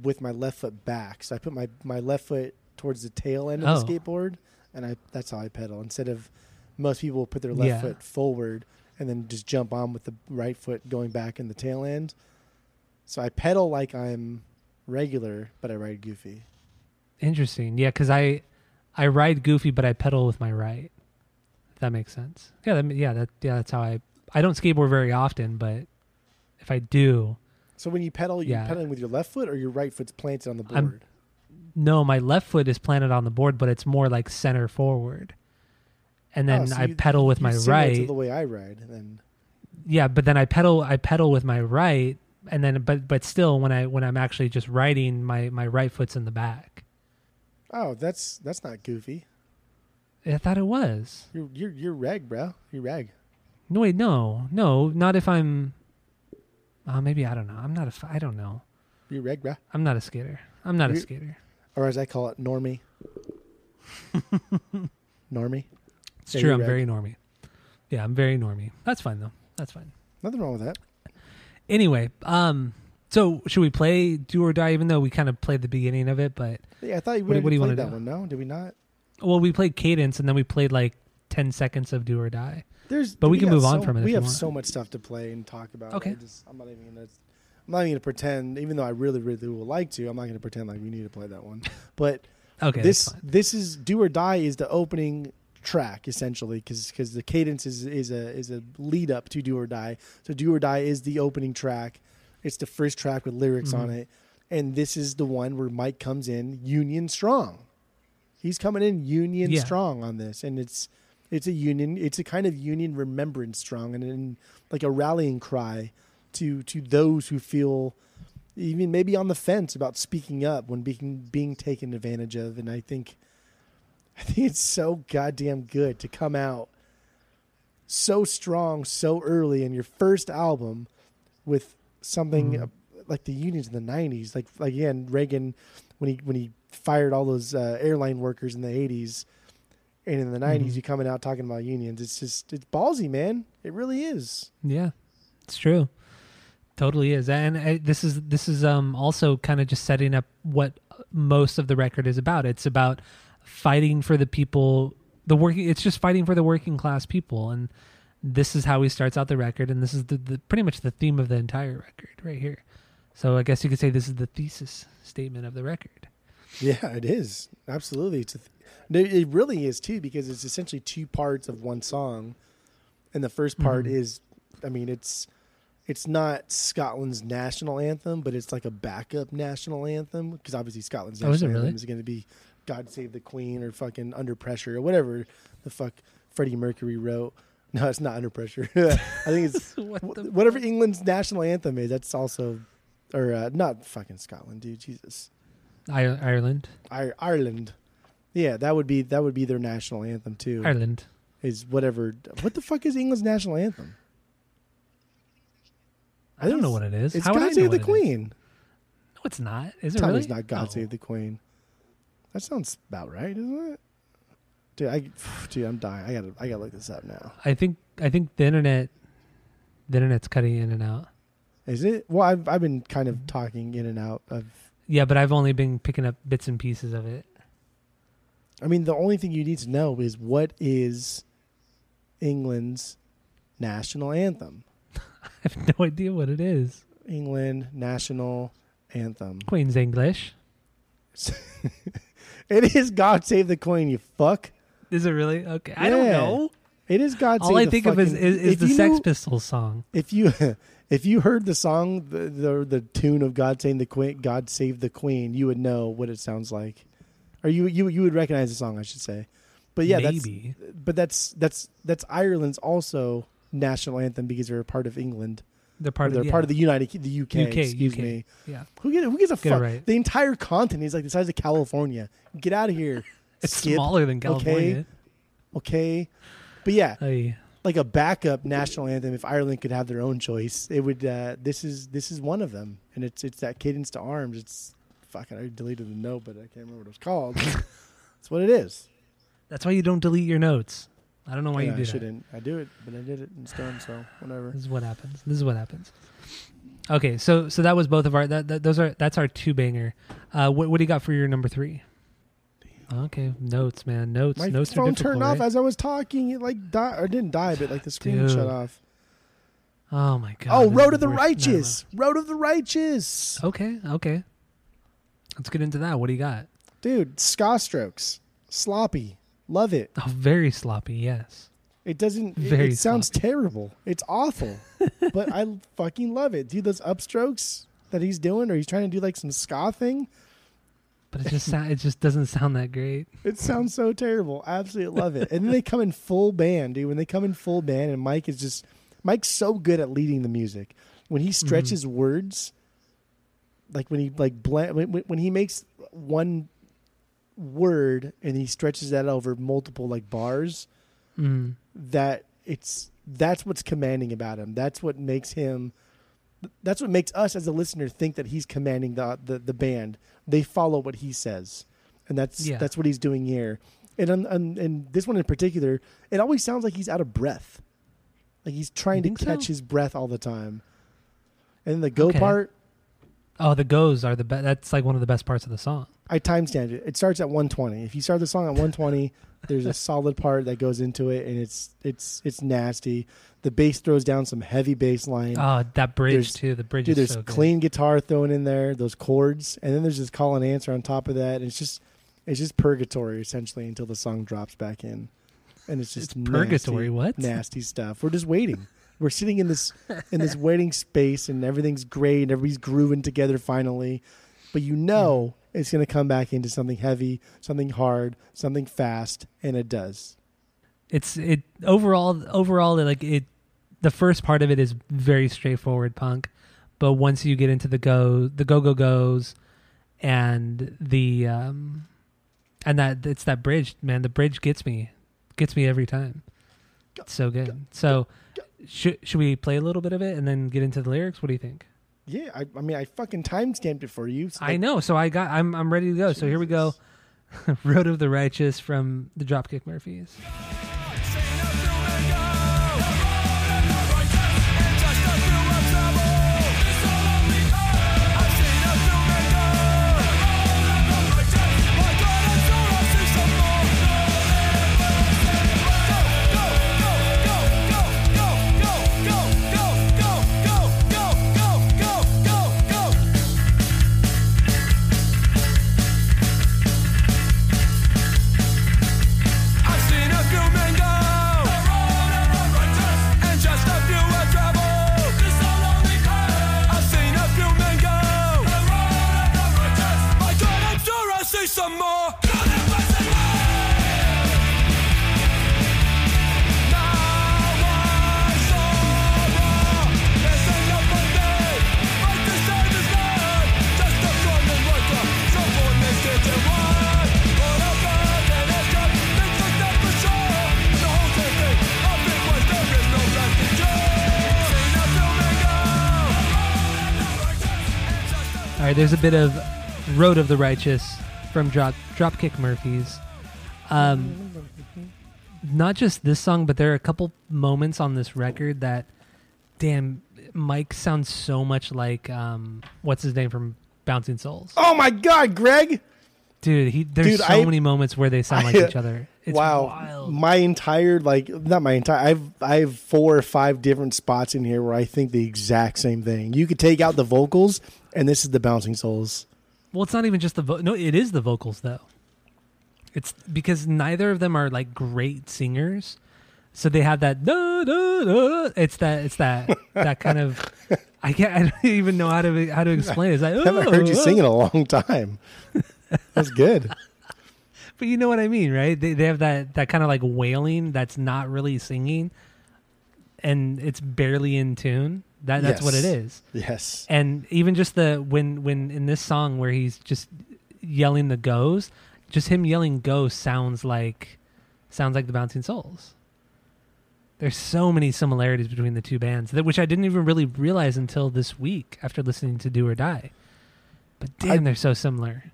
with my left foot back. So I put my, my left foot towards the tail end of Oh. the skateboard, and I that's how I pedal. Instead of most people put their left Yeah. foot forward and then just jump on with the right foot going back in the tail end. So I pedal like I'm regular, but I ride goofy. Interesting. Yeah, because I I ride goofy, but I pedal with my right. If that makes sense. Yeah, that, yeah, that yeah, that's how I. I don't skateboard very often, but if I do, So when you pedal, you're Yeah. pedaling with your left foot, or your right foot's planted on the I'm- board. No, my left foot is planted on the board, but it's more like center forward. And then Oh, so I you- pedal with you're my right. the way I ride. Then yeah, but then I pedal I pedal with my right, and then but but still when I when I'm actually just riding, my my right foot's in the back. oh, that's that's not goofy. I thought it was. You're you're you're reg, bro. You're reg. No, wait, no, no, not if I'm. Uh, maybe I don't know. I'm not a. I don't know. You're reg, bro. I'm not a skater. I'm not a skater. Or as I call it, normie. normie. It's Yeah, true. I'm very normy. Yeah, I'm very normy. That's fine though. That's fine. Nothing wrong with that. Anyway, um, so should we play Do or Die? Even though we kind of played the beginning of it, but Yeah, I thought you What what do you wanna that do? one. No, did we not? well, we played Cadence and then we played like ten seconds of Do or Die. There's, But we can got move on from it if We have want. so much stuff to play and talk about. Okay. Just, I'm not even gonna. I'm not even gonna pretend. Even though I really, really would like to, I'm not gonna pretend like we need to play that one. But Okay, this, this is Do or Die is the opening track essentially because because the cadence is is a is a lead up to Do or Die. So Do or Die is the opening track. It's the first track with lyrics on Mhm. it, and this is the one where Mike comes in Union Strong. He's coming in Union Yeah. Strong on this, and it's it's a union. It's a kind of Union Remembrance Strong, and, and like a rallying cry to to those who feel even maybe on the fence about speaking up when being being taken advantage of. And I think I think it's so goddamn good to come out so strong so early in your first album with something uh, like the unions in the 90s like like again Reagan when he when he fired all those uh, airline workers in the 80s and in the 90s Mhm. you coming out talking about unions it's just it's ballsy man it really is Yeah, it's true. Totally is, and uh, this is this is um also kind of just setting up what most of the record is about. It's about fighting for the people, the working. It's just fighting for the working class people, and this is how he starts out the record, and this is the, the pretty much the theme of the entire record right here. So I guess you could say this is the thesis statement of the record. Yeah, it is absolutely. It's a th- it really is too because it's essentially two parts of one song, and the first part Mhm. is, I mean, it's it's not Scotland's national anthem, but it's like a backup national anthem because obviously Scotland's Oh, is really? anthem is going to be "God Save the Queen" or fucking "Under Pressure" or whatever the fuck Freddie Mercury wrote. No, it's not "Under Pressure." I think it's what wh- whatever England's national anthem is. That's also, or uh, not fucking Scotland, dude. Jesus. I- Ireland, Ir- Ireland. Yeah, that would be that would be their national anthem too. Ireland. Is whatever. What the fuck is England's national anthem? I don't know what it is. It's How would I God Save the it? Queen. No, it's not. Is it Tell really? it's not God. Save the Queen. That sounds about right, isn't it? Dude, I dude, I'm dying. I gotta I gotta look this up now. I think I think the internet the internet's cutting in and out. Is it? Well, I've I've been kind of talking in and out of. Yeah, but I've only been picking up bits and pieces of it. I mean, the only thing you need to know is what is England's national anthem. I have no idea what it is. England national anthem. Queen's English. It is God Save the Queen, you fuck. Is it really? Okay. I don't Yeah. know. It is God Save the Queen. All I the think of is, fucking- is, is if the you Sex knew- Pistols song. If you if you heard the song, the, the the tune of God Save the Queen, God Save the Queen, you would know what it sounds like, or you you you would recognize the song, I should say. But yeah, Maybe. that's but that's that's that's Ireland's also national anthem because they're a part of England. They're part they're of yeah. part of the United the UK. UK, excuse UK. me. Yeah. Who gives, who gives a Get it fuck? right. The entire continent is like the size of California. Get out of here. It's Skip. smaller than California. Okay. But yeah, Ay. like a backup national anthem if Ireland could have their own choice, it would uh, this is this is one of them. And it's it's that cadence to arms. It's fucking. I deleted the note, but I can't remember what it was called. That's what it is. That's why you don't delete your notes. I don't know why Yeah, you do I shouldn't. I do it, but I did it and it's done. so whatever. This is what happens. This is what happens. Okay, so so that was both of our that, that those are that's our two banger. Uh, what what do you got for your number three? Okay, notes, man, notes, My notes phone turned off right? as I was talking. It like died or didn't die, but like the screen Dude. shut off. Oh my god! oh, Road of the worst. No, no. Righteous. Road of the Righteous. Okay, okay. Let's get into that. What do you got? Dude, ska strokes. Sloppy. Love it. Oh, very sloppy. Yes. It doesn't. It, Very it sounds terrible. It's awful, but I fucking love it. Dude, those upstrokes that he's doing, or he's trying to do like some ska thing. But it just sound, it just doesn't sound that great. It sounds so terrible. I absolutely love it. And then they come in full band, dude. When they come in full band, and Mike is just Mike's so good at leading the music. When he mm-hmm. stretches words, like when he like blend when- when he makes one word and he stretches that over multiple like bars, Mm. that it's that's what's commanding about him. That's what makes him. That's what makes us as a listener think that he's commanding the the, the band. They follow what he says, and that's Yeah. that's what he's doing here. And on, on, and this one in particular, it always sounds like he's out of breath, like he's trying to think so? catch his breath all the time. And the go Okay. part, Oh, the goes are the best. That's like one of the best parts of the song. I timestamped it. It starts at 120. If you start the song at 120, there's a solid part that goes into it, and it's it's it's nasty. The bass throws down some heavy bass line. Oh, that bridge There's- too. The bridge Dude, is there's so good. clean guitar thrown in there, those chords, and then there's this call and answer on top of that. And it's just it's just purgatory essentially until the song drops back in, and it's just It's purgatory, nasty, what? nasty stuff. We're just waiting. We're sitting in this in this waiting space, and everything's great, and everybody's grooving together finally. But you know it's going to come back into something heavy, something hard, something fast, and it does. It's it overall overall like it. The first part of it is very straightforward punk, but once you get into the go the go go goes, and the um, and that it's that bridge man. The bridge gets me, gets me every time. It's so good. So should should we play a little bit of it and then get into the lyrics? What do you think? Yeah, I, I mean, I fucking time stamped it for you. so I know. So I got. I'm. I'm ready to go. So here we go. Road of the Righteous from the Dropkick Murphys. All right, there's a bit of Road of the Righteous from Drop Dropkick Murphys. Um, not just this song, but there are a couple moments on this record that, damn, Mike sounds so much like um, what's his name from Bouncing Souls. Oh my God, Greg! dude. He there's Dude, so I- many moments where they sound like I- each other. It's wow, wild. my entire like not my entire. I've I have four or five different spots in here where I think the exact same thing. You could take out the vocals, and this is the bouncing souls. Well, it's not even just the vo- no. It is the vocals though. It's because neither of them are like great singers, so they have that da, da, da. It's that it's that that kind of. I can't. I don't even know how to how to explain it. It's like I haven't heard you "Oh, sing in a oh. long time. That's good. but you know what I mean, right? They they have that that kind of like wailing that's not really singing, and it's barely in tune. That that's what it is. Yes. and even just the when when in this song where he's just yelling the goes just him yelling go sounds like sounds like the bouncing souls there's so many similarities between the two bands that which i didn't even really realize until this week after listening to do or die but damn I- they're so similar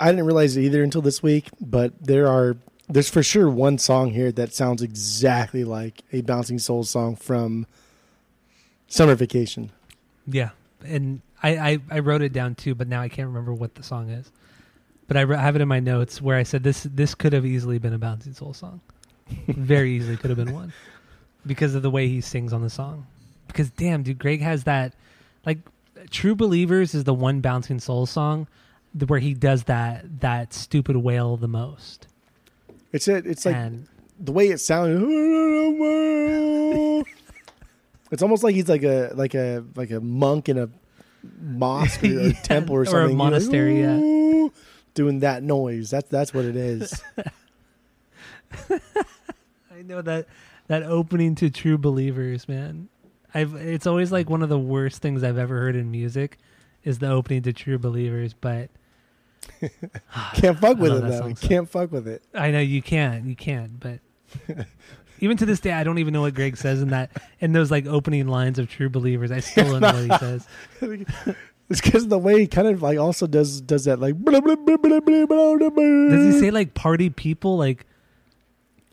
I didn't realize it either until this week, but there are there's for sure one song here that sounds exactly like a Bouncing Souls song from Summer Vacation. yeah and I, I i wrote it down too but now i can't remember what the song is but i, have it in my notes where i said this this could have easily been a bouncing soul song very easily could have been one because of the way he sings on the song. Because damn, dude, Greg has that like True Believers is the one bouncing soul song where he does that that stupid wail the most. It's it. It's like and the way it sounds. It's almost like he's like a like a like a monk in a mosque or a Yeah, temple or something, or a something. Like, monastery, yeah. Doing that noise. That's that's what it is. I know that that opening to True Believers, man. I've it's always like one of the worst things I've ever heard in music is the opening to True Believers, but Can't fuck with it though. Can't fuck with it. I know you can't, you can't, but even to this day, I don't even know what Greg says in that in those like opening lines of True Believers. I still don't know what he says. It's because the way he kind of like also does does that like. Does Does he say like party people? Like,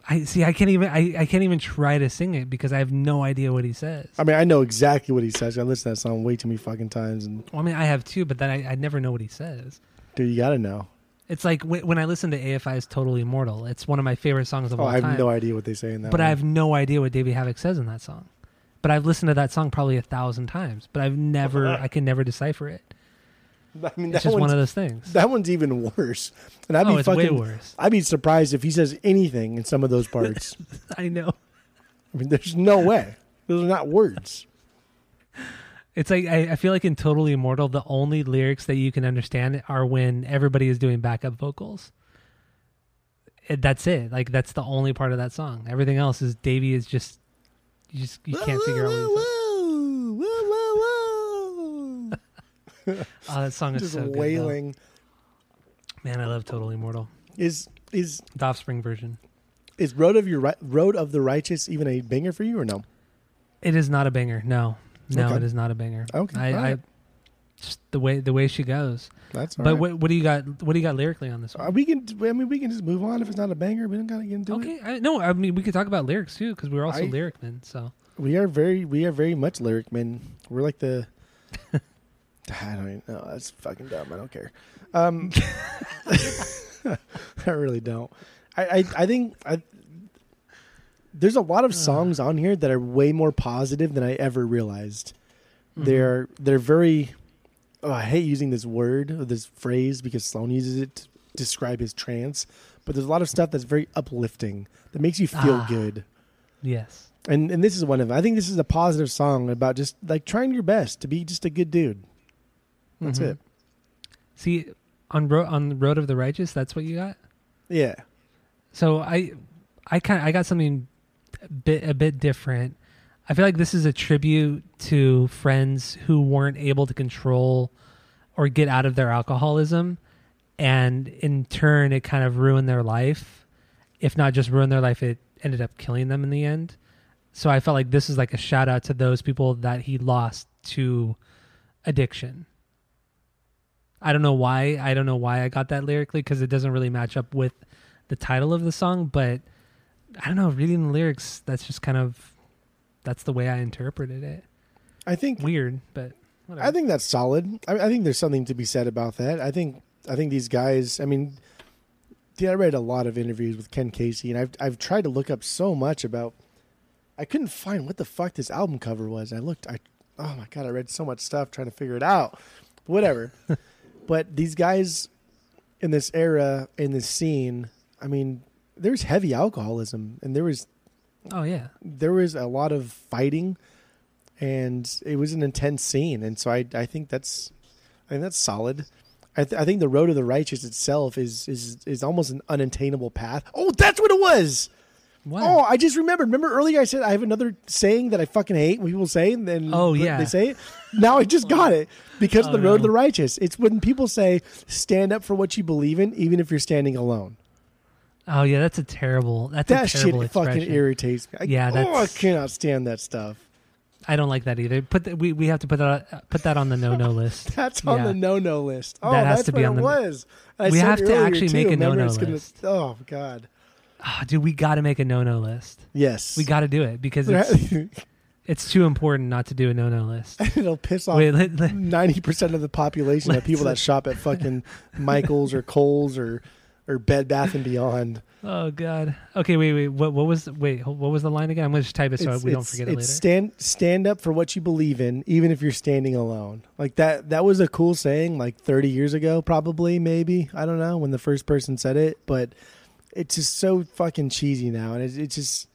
I see. I can't even. I, I can't even try to sing it because I have no idea what he says. I mean, I know exactly what he says. I listened to that song way too many fucking times, and Well, I mean, I have too, but then I, I never know what he says. dude, you gotta know. It's like w- when I listen to AFI's "Totally Immortal." It's one of my favorite songs of Oh, all time. I have time. no idea what they say in that. but I have no idea what Davey Havok says in that song. But I've listened to that song probably a thousand times, but I've never, I can never decipher it. I mean, It's that just one of those things. that one's even worse. And I'd oh, be it's fucking. way worse. I'd be surprised if he says anything in some of those parts. I know. I mean, there's no way. Those are not words. It's like I, I feel like in Totally Immortal, the only lyrics that you can understand are when everybody is doing backup vocals. It, that's it. Like that's the only part of that song. Everything else is Davey is just you just you can't figure out what he says. Oh, that song is Just so good. wailing. Man, I love Totally Immortal. Is is The Offspring version. is road of your Ri- road of the righteous even a banger for you or no? It is not a banger. No, no, Okay. it is not a banger. Okay, I, all I just the way the way she goes. That's but right. what what do you got? What do you got lyrically on this Uh, one? we can. I mean, we can just move on if it's not a banger. We don't gotta get into it. Okay, I, no, I mean we could talk about lyrics too because we're also I- lyric men. So We are very, we are very much lyric men. We're like the. I don't even know. That's fucking dumb. I don't care. Um, I really don't. I, I, I think I. There's a lot of songs on here that are way more positive than I ever realized. They're they're very. Oh, I hate using this word or this phrase because Sloan uses it to describe his trance. But there's a lot of stuff that's very uplifting that makes you feel Ah. good yes, and and this is one of them. I think this is a positive song about just like trying your best to be just a good dude. That's Mhm. it. See, on road on the road of the righteous, that's what you got. Yeah. So I, I kind I got something bit a bit different. I feel like this is a tribute to friends who weren't able to control or get out of their alcoholism, and in turn, it kind of ruined their life. If not just ruined their life, it ended up killing them in the end. So I felt like this is like a shout out to those people that he lost to addiction. I don't know why. I don't know why I got that lyrically because it doesn't really match up with the title of the song, but I don't know. Reading the lyrics, that's just kind of that's the way I interpreted it. I think Weird, but whatever. I think that's solid. I, I think there's something to be said about that. I think I think these guys. I mean, dude, I read a lot of interviews with Ken Casey, and I've I've tried to look up so much about. I couldn't find what the fuck this album cover was. I looked. I oh my god, I read so much stuff trying to figure it out. Whatever. but these guys in this era in this scene, I mean, there's heavy alcoholism, and there was Oh yeah. there was a lot of fighting and it was an intense scene and so i i think that's i think that's solid I, th- I think the road of the righteous itself is is is almost an unattainable path. Oh, that's what it was. What? Oh, I just remembered. Remember earlier I said I have another saying that I fucking hate when people say and then Oh, yeah. they say it. Now I just got it because of Oh, the road of the righteous. It's when people say stand up for what you believe in, even if you're standing alone. Oh yeah, that's a terrible. That's That a shit terrible fucking irritates me. I, Yeah, oh, I cannot stand that stuff. I don't like that either. Put the, we we have to put that put that on the no no list. That's on Yeah. the no-no list. Oh, That has that's to be what on it the- was. I We have to actually too. make a no-no it's gonna- list. oh God, Oh, dude, we got to make a no no list. yes, We got to do it because it's it's too important not to do a no no list. It'll piss off Wait, let, let- ninety percent of the population of people that shop at fucking Michaels or Kohl's or or Bed Bath and Beyond. oh god. Okay, wait, wait. What what was wait? What was the line again? I'm gonna just type it so It's- we don't forget it it's later. Stand stand up for what you believe in, even if you're standing alone. Like that. That was a cool saying, like 30 years ago, probably, maybe. I don't know when the first person said it, but it's just so fucking cheesy now, and it's, it's just.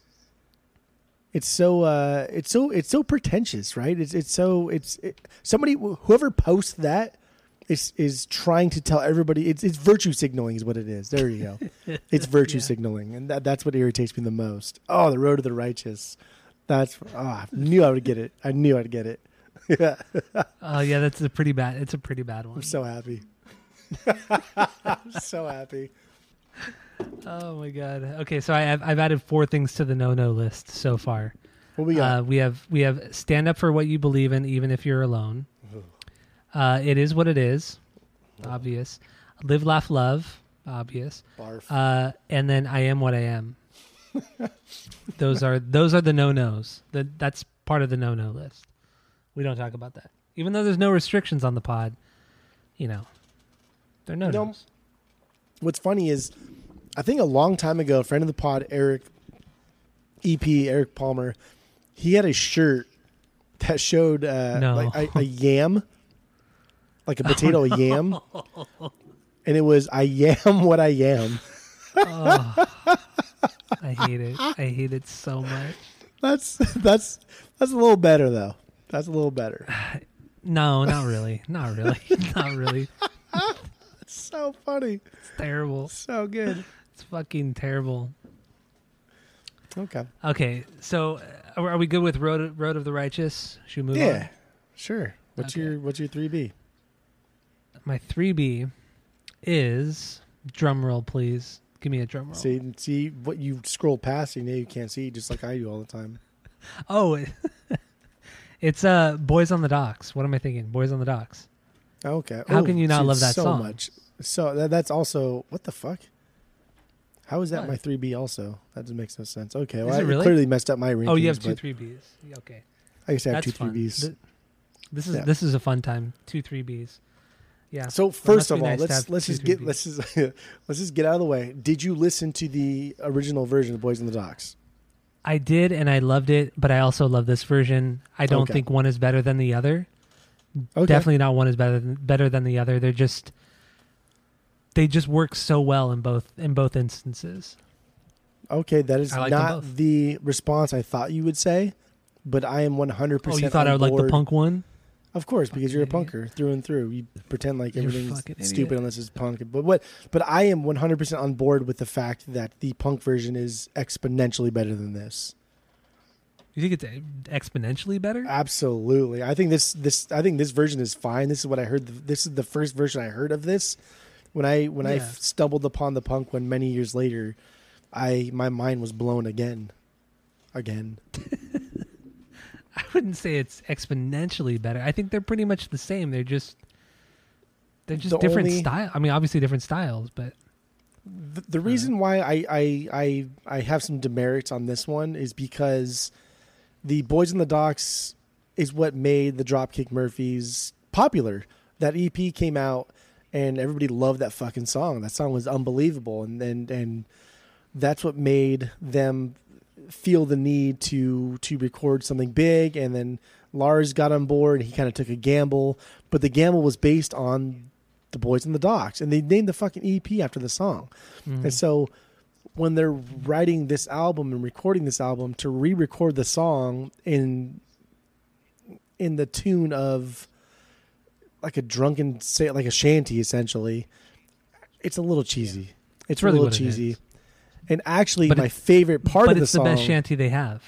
It's so uh, it's so it's so pretentious, right? It's it's so it's it, somebody whoever posts that is is trying to tell everybody it's it's virtue signaling is what it is. There you go. It's virtue Yeah. signaling, and that, that's what irritates me the most. Oh, the road of the righteous. That's oh, I knew I would get it. I knew I'd get it. Yeah, Oh yeah, that's a pretty bad. It's a pretty bad one. I'm so happy. I'm so happy. Oh my god. Okay, so I have, I've added four things to the no no list so far. What we got? Uh, we have we have stand up for what you believe in, even if you're alone. Uh, it is what it is, obvious. Live, laugh, love, obvious. Barf. Uh, and then I am what I am. those are those are the no nos. That that's part of the no no list. We don't talk about that, even though there's no restrictions on the pod. You know, they're no You know, nos. What's funny is, I think a long time ago, a friend of the pod, Eric, EP Eric Palmer, he had a shirt that showed uh, No. like a, a yam, like a potato yam, and it was "I yam what I am." Oh, I hate it. I hate it so much. That's that's that's a little better though. That's a little better. No, not really. Not really. not really. It's so funny, It's terrible. so good. It's fucking terrible. Okay, Okay, so uh, are we good with Road Road of the Righteous? Should we move yeah, sure. What's Okay. your what's your three B? My three B is drum roll, please. Give me a drum roll. See see what you scroll past, you know you can't see, just like I do all the time. Oh, it's uh Boys on the Docks. What am I thinking? Boys on the Docks. Okay. How Oh, can you not dude, love that so song? much? So that, that's also what the fuck. How is that What? my three B? Also, that doesn't make no sense. Okay, well, I really? clearly messed up my rankings. oh, you have two three Bs. Okay, I guess I have that's two three Bs. Th- This is Yeah. this is a fun time. Two three Bs. Yeah. So first of all, nice let's let's just get let's just let's just get out of the way. Did you listen to the original version of Boys in the Docks? I did, and I loved it, but I also love this version. I don't Okay. think one is better than the other. Okay. Definitely not one is better than better than the other. They're just they just work so well in both in both instances. Okay, that is like not the response I thought you would say, but I am one hundred percent. Oh, you thought I would like the punk one? Of course, because you're a Fucking punker through and through. You pretend like You're everything's fucking idiot. stupid unless it's punk. But what? But I am 100% on board with the fact that the punk version is exponentially better than this. You think it's exponentially better? Absolutely, I think this this I think this version is fine. This is what I heard. This is the first version I heard of this. When I when I stumbled upon the punk one many years later, I my mind was blown again, again. I wouldn't say it's exponentially better. I think they're pretty much the same. They're just they're just The different only- style. I mean, obviously different styles, but The, the reason why I, I I I have some demerits on this one is because the Boys in the Docks is what made the Dropkick Murphys popular. That EP came out and everybody loved that fucking song. That song was unbelievable, and and and that's what made them feel the need to to record something big. And then Lars got on board. He kind of took a gamble, but the gamble was based on the Boys in the Docks, and they named the fucking EP after the song. Mhm. And so when they're writing this album and recording this album to re-record the song in in the tune of like a drunken say like a shanty essentially it's a little cheesy it's really a little cheesy. And actually But my favorite part of the song. But it's the best shanty they have.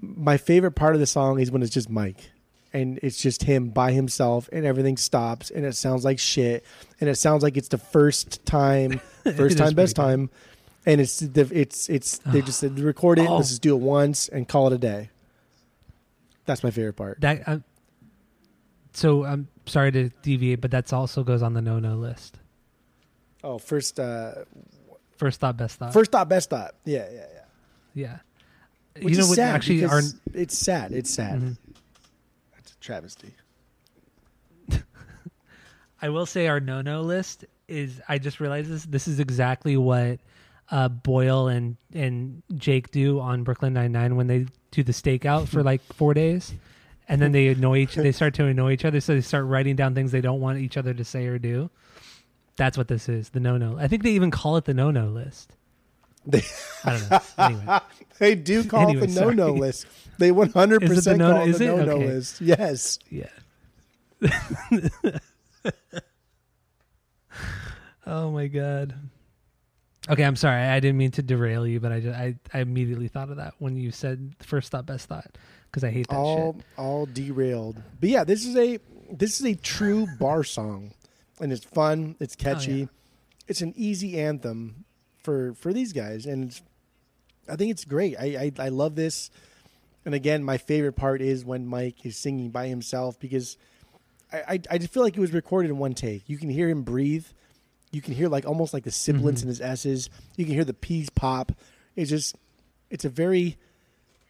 my favorite part of the song is when it's just Mike and it's just him by himself and everything stops and it sounds like shit and it sounds like it's the first time first time best time and it's the it's it's they just said record it Oh. let's just do it once and call it a day that's my favorite part That uh, so I'm sorry to deviate, but that's also goes on the no no list. oh first uh First thought, best thought. first thought best thought yeah yeah yeah yeah. Which you know what? sad Actually, our it's sad it's sad Mhm. that's a travesty I will say our no no list is. I just realized this. This is exactly what uh, Boyle and and Jake do on Brooklyn Nine Nine when they do the stakeout for like four days, and then they annoy each. They start to annoy each other, so they start writing down things they don't want each other to say or do. That's what this is. The no no. I think they even call it the no no list. They- I don't know. Anyway, they do call Anyway, it the no no list they 100% Is it the call it the no no Okay. list yes yeah. oh my god. Okay, I'm sorry. I didn't mean to derail you, but I just, I, I immediately thought of that when you said first thought, best thought, because I hate that all shit. all derailed. But yeah, this is a this is a true bar song, and it's fun. It's catchy. Oh, yeah. It's an easy anthem for for these guys, and it's, I think it's great. I, I I love this. And again, my favorite part is when Mike is singing by himself because I, I I just feel like it was recorded in one take. You can hear him breathe. You can hear like almost like the sibilants Mhm. in his s's. You can hear the p's pop. It's just it's a very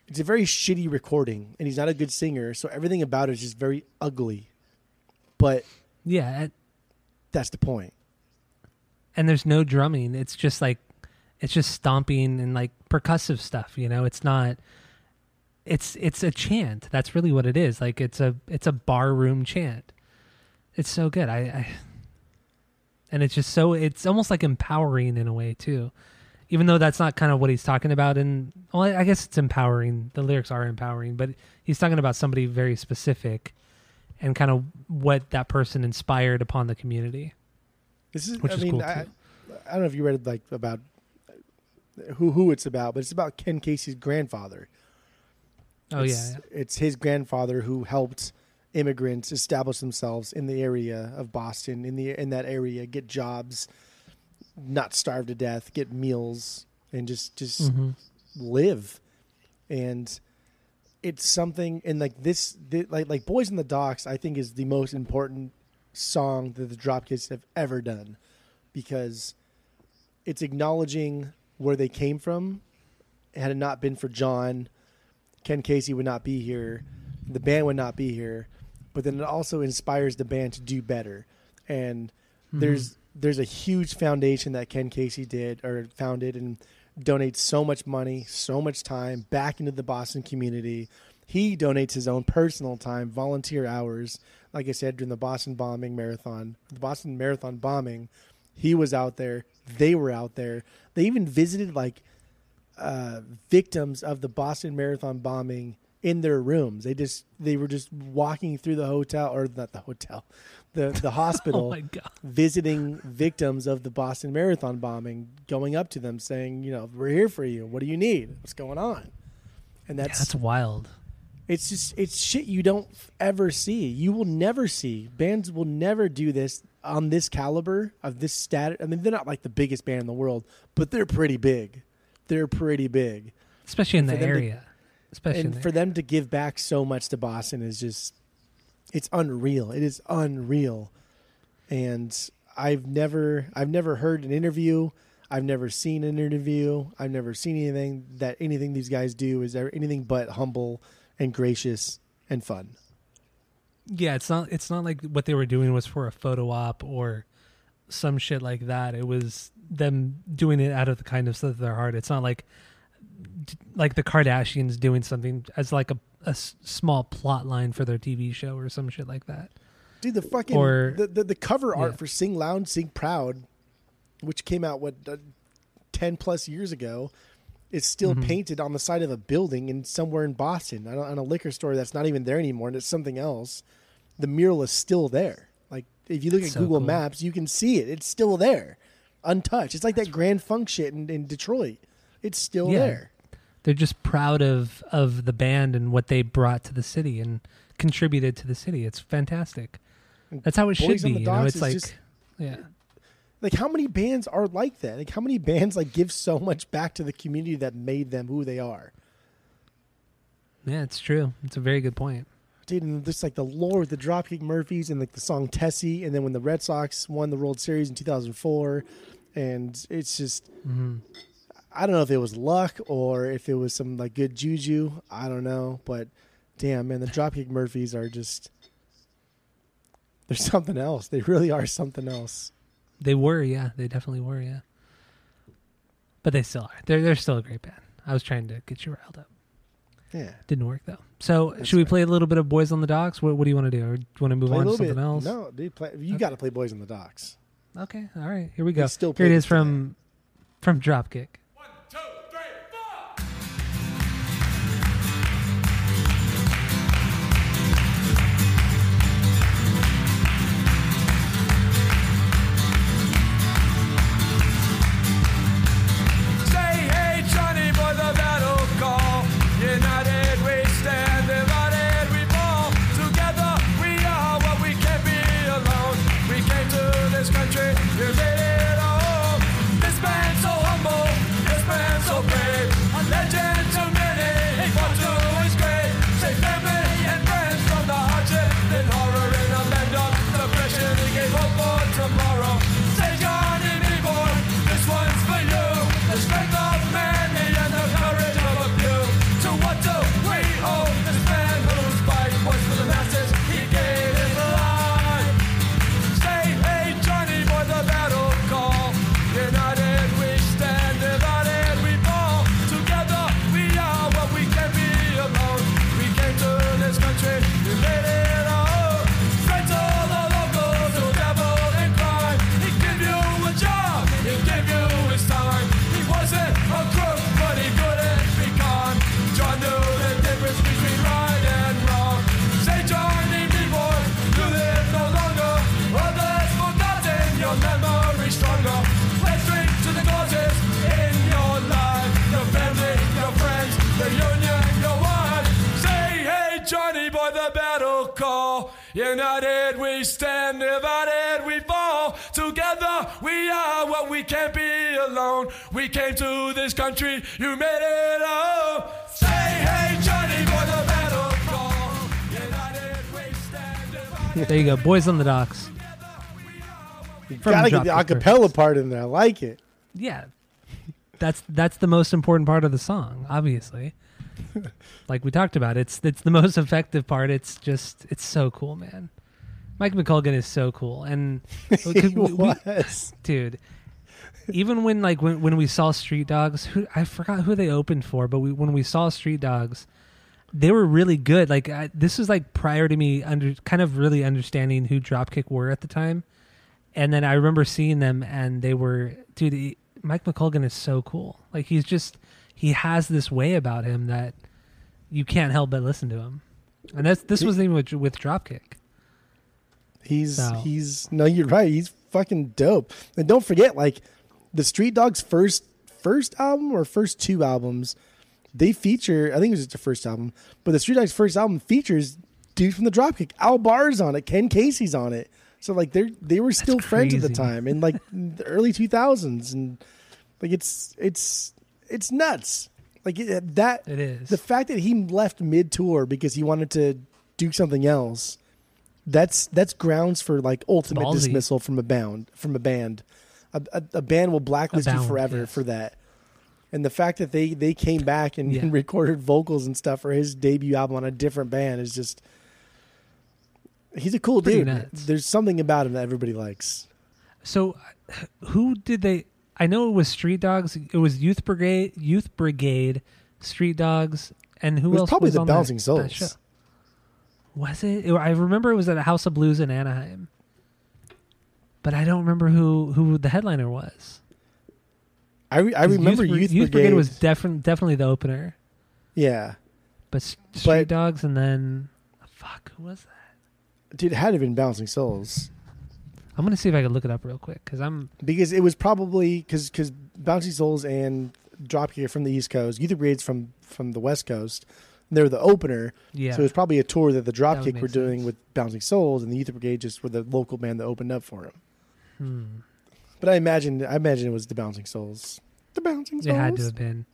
it's a very shitty recording, and he's not a good singer, so everything about it is just very ugly. But Yeah, that's the point. and there's no drumming. It's just like it's just stomping and like percussive stuff. You know, it's not. It's it's a chant. That's really what it is. Like it's a it's a bar room chant. It's so good. I, I and it's just so it's almost like empowering in a way too. Even though that's not kind of what he's talking about and well, I guess it's empowering. The lyrics are empowering, but he's talking about somebody very specific and kind of what that person inspired upon the community. This is, Which I is mean, cool, I, too. I don't know if you read like about who who it's about, but it's about Ken Casey's grandfather. Oh it's, yeah, it's his grandfather who helped immigrants establish themselves in the area of Boston, in the in that area, get jobs, not starve to death, get meals, and just just hmm live and it's something and like this thi- like like boys in the docks i think is the most important song that the dropkicks have ever done because it's acknowledging where they came from. Had it not been for john ken casey would not be here the band would not be here but then it also inspires the band to do better. And mm-hmm. there's there's a huge foundation that Ken Casey did or founded and donates so much money, so much time back into the Boston community. He donates his own personal time, volunteer hours. Like I said, during the Boston bombing marathon, the Boston marathon bombing, he was out there. They were out there. They even visited like uh, victims of the Boston Marathon bombing in their rooms. They just they were just walking through the hotel or not the hotel, the the oh hospital Oh visiting victims of the Boston Marathon bombing, going up to them saying, you know, we're here for you. What do you need? What's going on? And Yeah, that's that's wild. it's just it's shit you don't ever see. You will never see. Bands will never do this on this caliber of this status. I mean, they're not like the biggest band in the world, but they're pretty big. They're pretty big. Especially in the them to- area. Especially and for them to give back so much to Boston is just it's unreal. It is unreal. And I've never I've never heard an interview. I've never seen an interview. I've never seen anything that anything these guys do is anything but humble and gracious and fun. Yeah, it's not it's not like what they were doing was for a photo op or some shit like that. It was them doing it out of the kindness of their heart. It's not like like the Kardashians doing something as like a, a s- small plot line for their TV show or some shit like that. Dude, the fucking Or- the, the the cover art Yeah. for "Sing Loud, Sing Proud," which came out what uh, ten plus years ago, is still Mhm. painted on the side of a building in somewhere in Boston, on a, on a liquor store that's not even there anymore, and it's something else. The mural is still there. Like if you look That's at so Google cool. Maps, you can see it. It's still there, untouched. It's like that Grand Funk shit in, in Detroit. It's still Yeah. there. They're just proud of of the band and what they brought to the city and contributed to the city. It's fantastic. That's how it should Boys on be. You know, it's like just- yeah. like how many bands are like that like how many bands like give so much back to the community that made them who they are Yeah, it's true. It's a very good point. dude and just like the lore with the dropkick murphys and like the song tessie and then when the red sox won the world series in 2004 and it's just hmm i don't know if it was luck or if it was some like good juju i don't know but damn man the dropkick murphys are just they're something else they really are something else They were, yeah. They definitely were, yeah. But they still are. They're they're still a great band. I was trying to get you riled up. yeah Didn't work though. So That's should we right. play a little bit of Boys on the Docks? What, what do you want to do? Or do you want to move play on to something bit else? no dude play, you Okay. got to play boys on the docks Okay. All right. Here we go. We still Here it play from from Dropkick. We can't be alone. We came to this country, you made it home. Say, hey, Johnny boy, the battle call. United we stand. There you go. Boys on the Docks. You From gotta get the Dropkick acapella part in there. I like it. Yeah. That's that's the most important part of the song, obviously. like we talked about, it's it's the most effective part. It's just it's so cool, man. Mike McColgan is so cool, and He we- we- was. dude. Even when like when, when we saw Street Dogs, who I forgot who they opened for, but we when we saw Street Dogs, they were really good. Like I, this was like prior to me under kind of really understanding who Dropkick were at the time, and then I remember seeing them and they were dude. He, Mike McColgan is so cool. Like he's just he has this way about him that you can't help but listen to him, and that's this He- wasn't even with, with Dropkick. He's So- he's no, you're right. He's fucking dope. And don't forget, like the Street Dogs first first album or first two albums, they feature. I think it was just the first album, but the Street Dogs first album features dude from the Dropkick. Al Barr's on it. Ken Casey's on it. So like they they were still friends at the time in like the early two thousands, and like it's it's it's nuts. Like it, that It is. the fact that he left mid tour because he wanted to do something else that's that's grounds for like ultimate Ballsy. dismissal from a band from a band a, a, a band will blacklist you forever yes. for that and the fact that they they came back and, Yeah. and recorded vocals and stuff for his debut album on a different band is just he's a cool Pretty dude nuts. there's something about him that everybody likes So, who did they? I know it was Street Dogs. It was Youth Brigade, Youth Brigade, Street Dogs, and who else? probably was the Bouncing that Souls. show? Was it? It- I remember it was at a House of Blues in Anaheim, but I don't remember who who the headliner was. I, re- I remember Bri- Youth, Youth Brigade. Brigade was definitely definitely the opener, yeah, but Street But- Dogs and then fuck, who was that? dude, it had to have been Bouncing Souls I'm gonna see if I can look it up real quick because I'm because it was probably because because Bouncing Souls and Dropkick are from the East Coast. Youth Brigade's from from the West Coast. They were the opener, yeah. so it was probably a tour that the Dropkick make were doing sense. with Bouncing Souls, and the Youth Brigade just were the local band that opened up for him. Hmm. But I imagine I imagine it was the Bouncing Souls. The Bouncing Souls. It had to have been.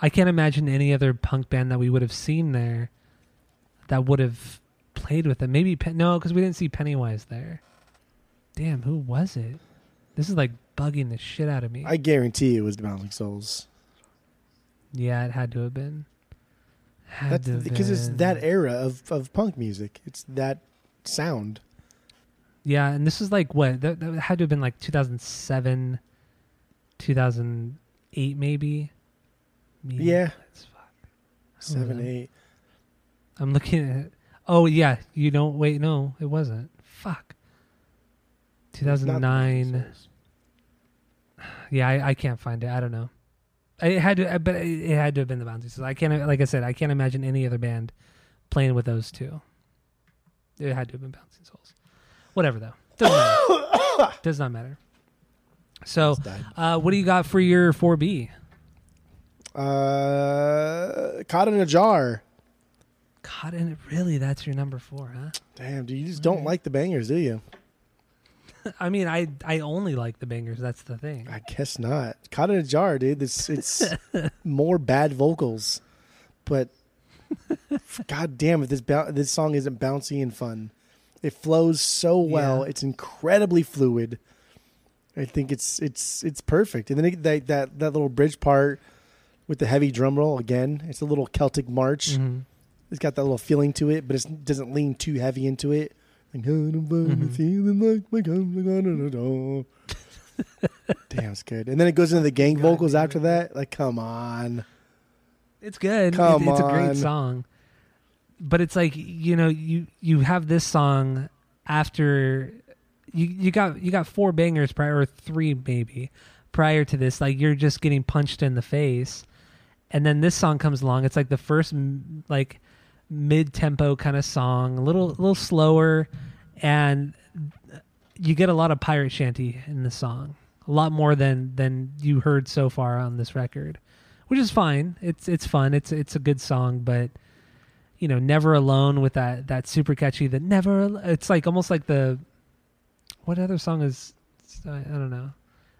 I can't imagine any other punk band that we would have seen there that would have played with it. Maybe Pen- no, because we didn't see Pennywise there. Damn, who was it? This is like bugging the shit out of me. I guarantee it was the Bouncing Souls. yeah, it had to have been. Had That's because it's that era of, of punk music. It's that sound. Yeah, and this is like what that, that had to have been like 2007, 2008, maybe. maybe. Yeah, seven, know. eight. I'm looking at. Oh yeah, you don't wait. No, it wasn't. Fuck. It's not the Bouncing 2009. Yeah, I, I can't find it. I don't know. It had to, but it had to have been the Bouncy. So I can't. Like I said, I can't imagine any other band playing with those two. It had to have been Bouncing Souls. Whatever though, doesn't matter. Does not matter. So, uh, what do you got for your 4B? Uh, caught in a jar. Caught in it. Really, that's your number four, huh? Damn, dude, you just don't Alright. like the bangers, do you? I mean, I I only like the bangers. That's the thing. I guess not. Caught in a jar, dude. It's it's more bad vocals, but god damn it, this bou- this song isn't bouncy and fun. It flows so well. Yeah. It's incredibly fluid. I think it's it's it's perfect. And then it, that that that little bridge part with the heavy drum roll again. It's a little Celtic march. Mhm. It's got that little feeling to it, but it doesn't lean too heavy into it. Like, Mhm. feeling like my guns are gonna go. Damn, it's good. And then it goes into the gang God vocals after that. Like, come on. It's good. It- Come it's a great song. But it's like you know you you have this song after you you got you got four bangers prior or three maybe prior to this like you're just getting punched in the face. And then this song comes along. It's like the first like mid tempo kind of song a little a little slower and you get a lot of pirate shanty in the song. A lot more than than you heard so far on this record which is fine. It's it's fun. It's it's a good song but you know never alone with that that super catchy that never Al- it's like almost like the what other song is I, I don't know.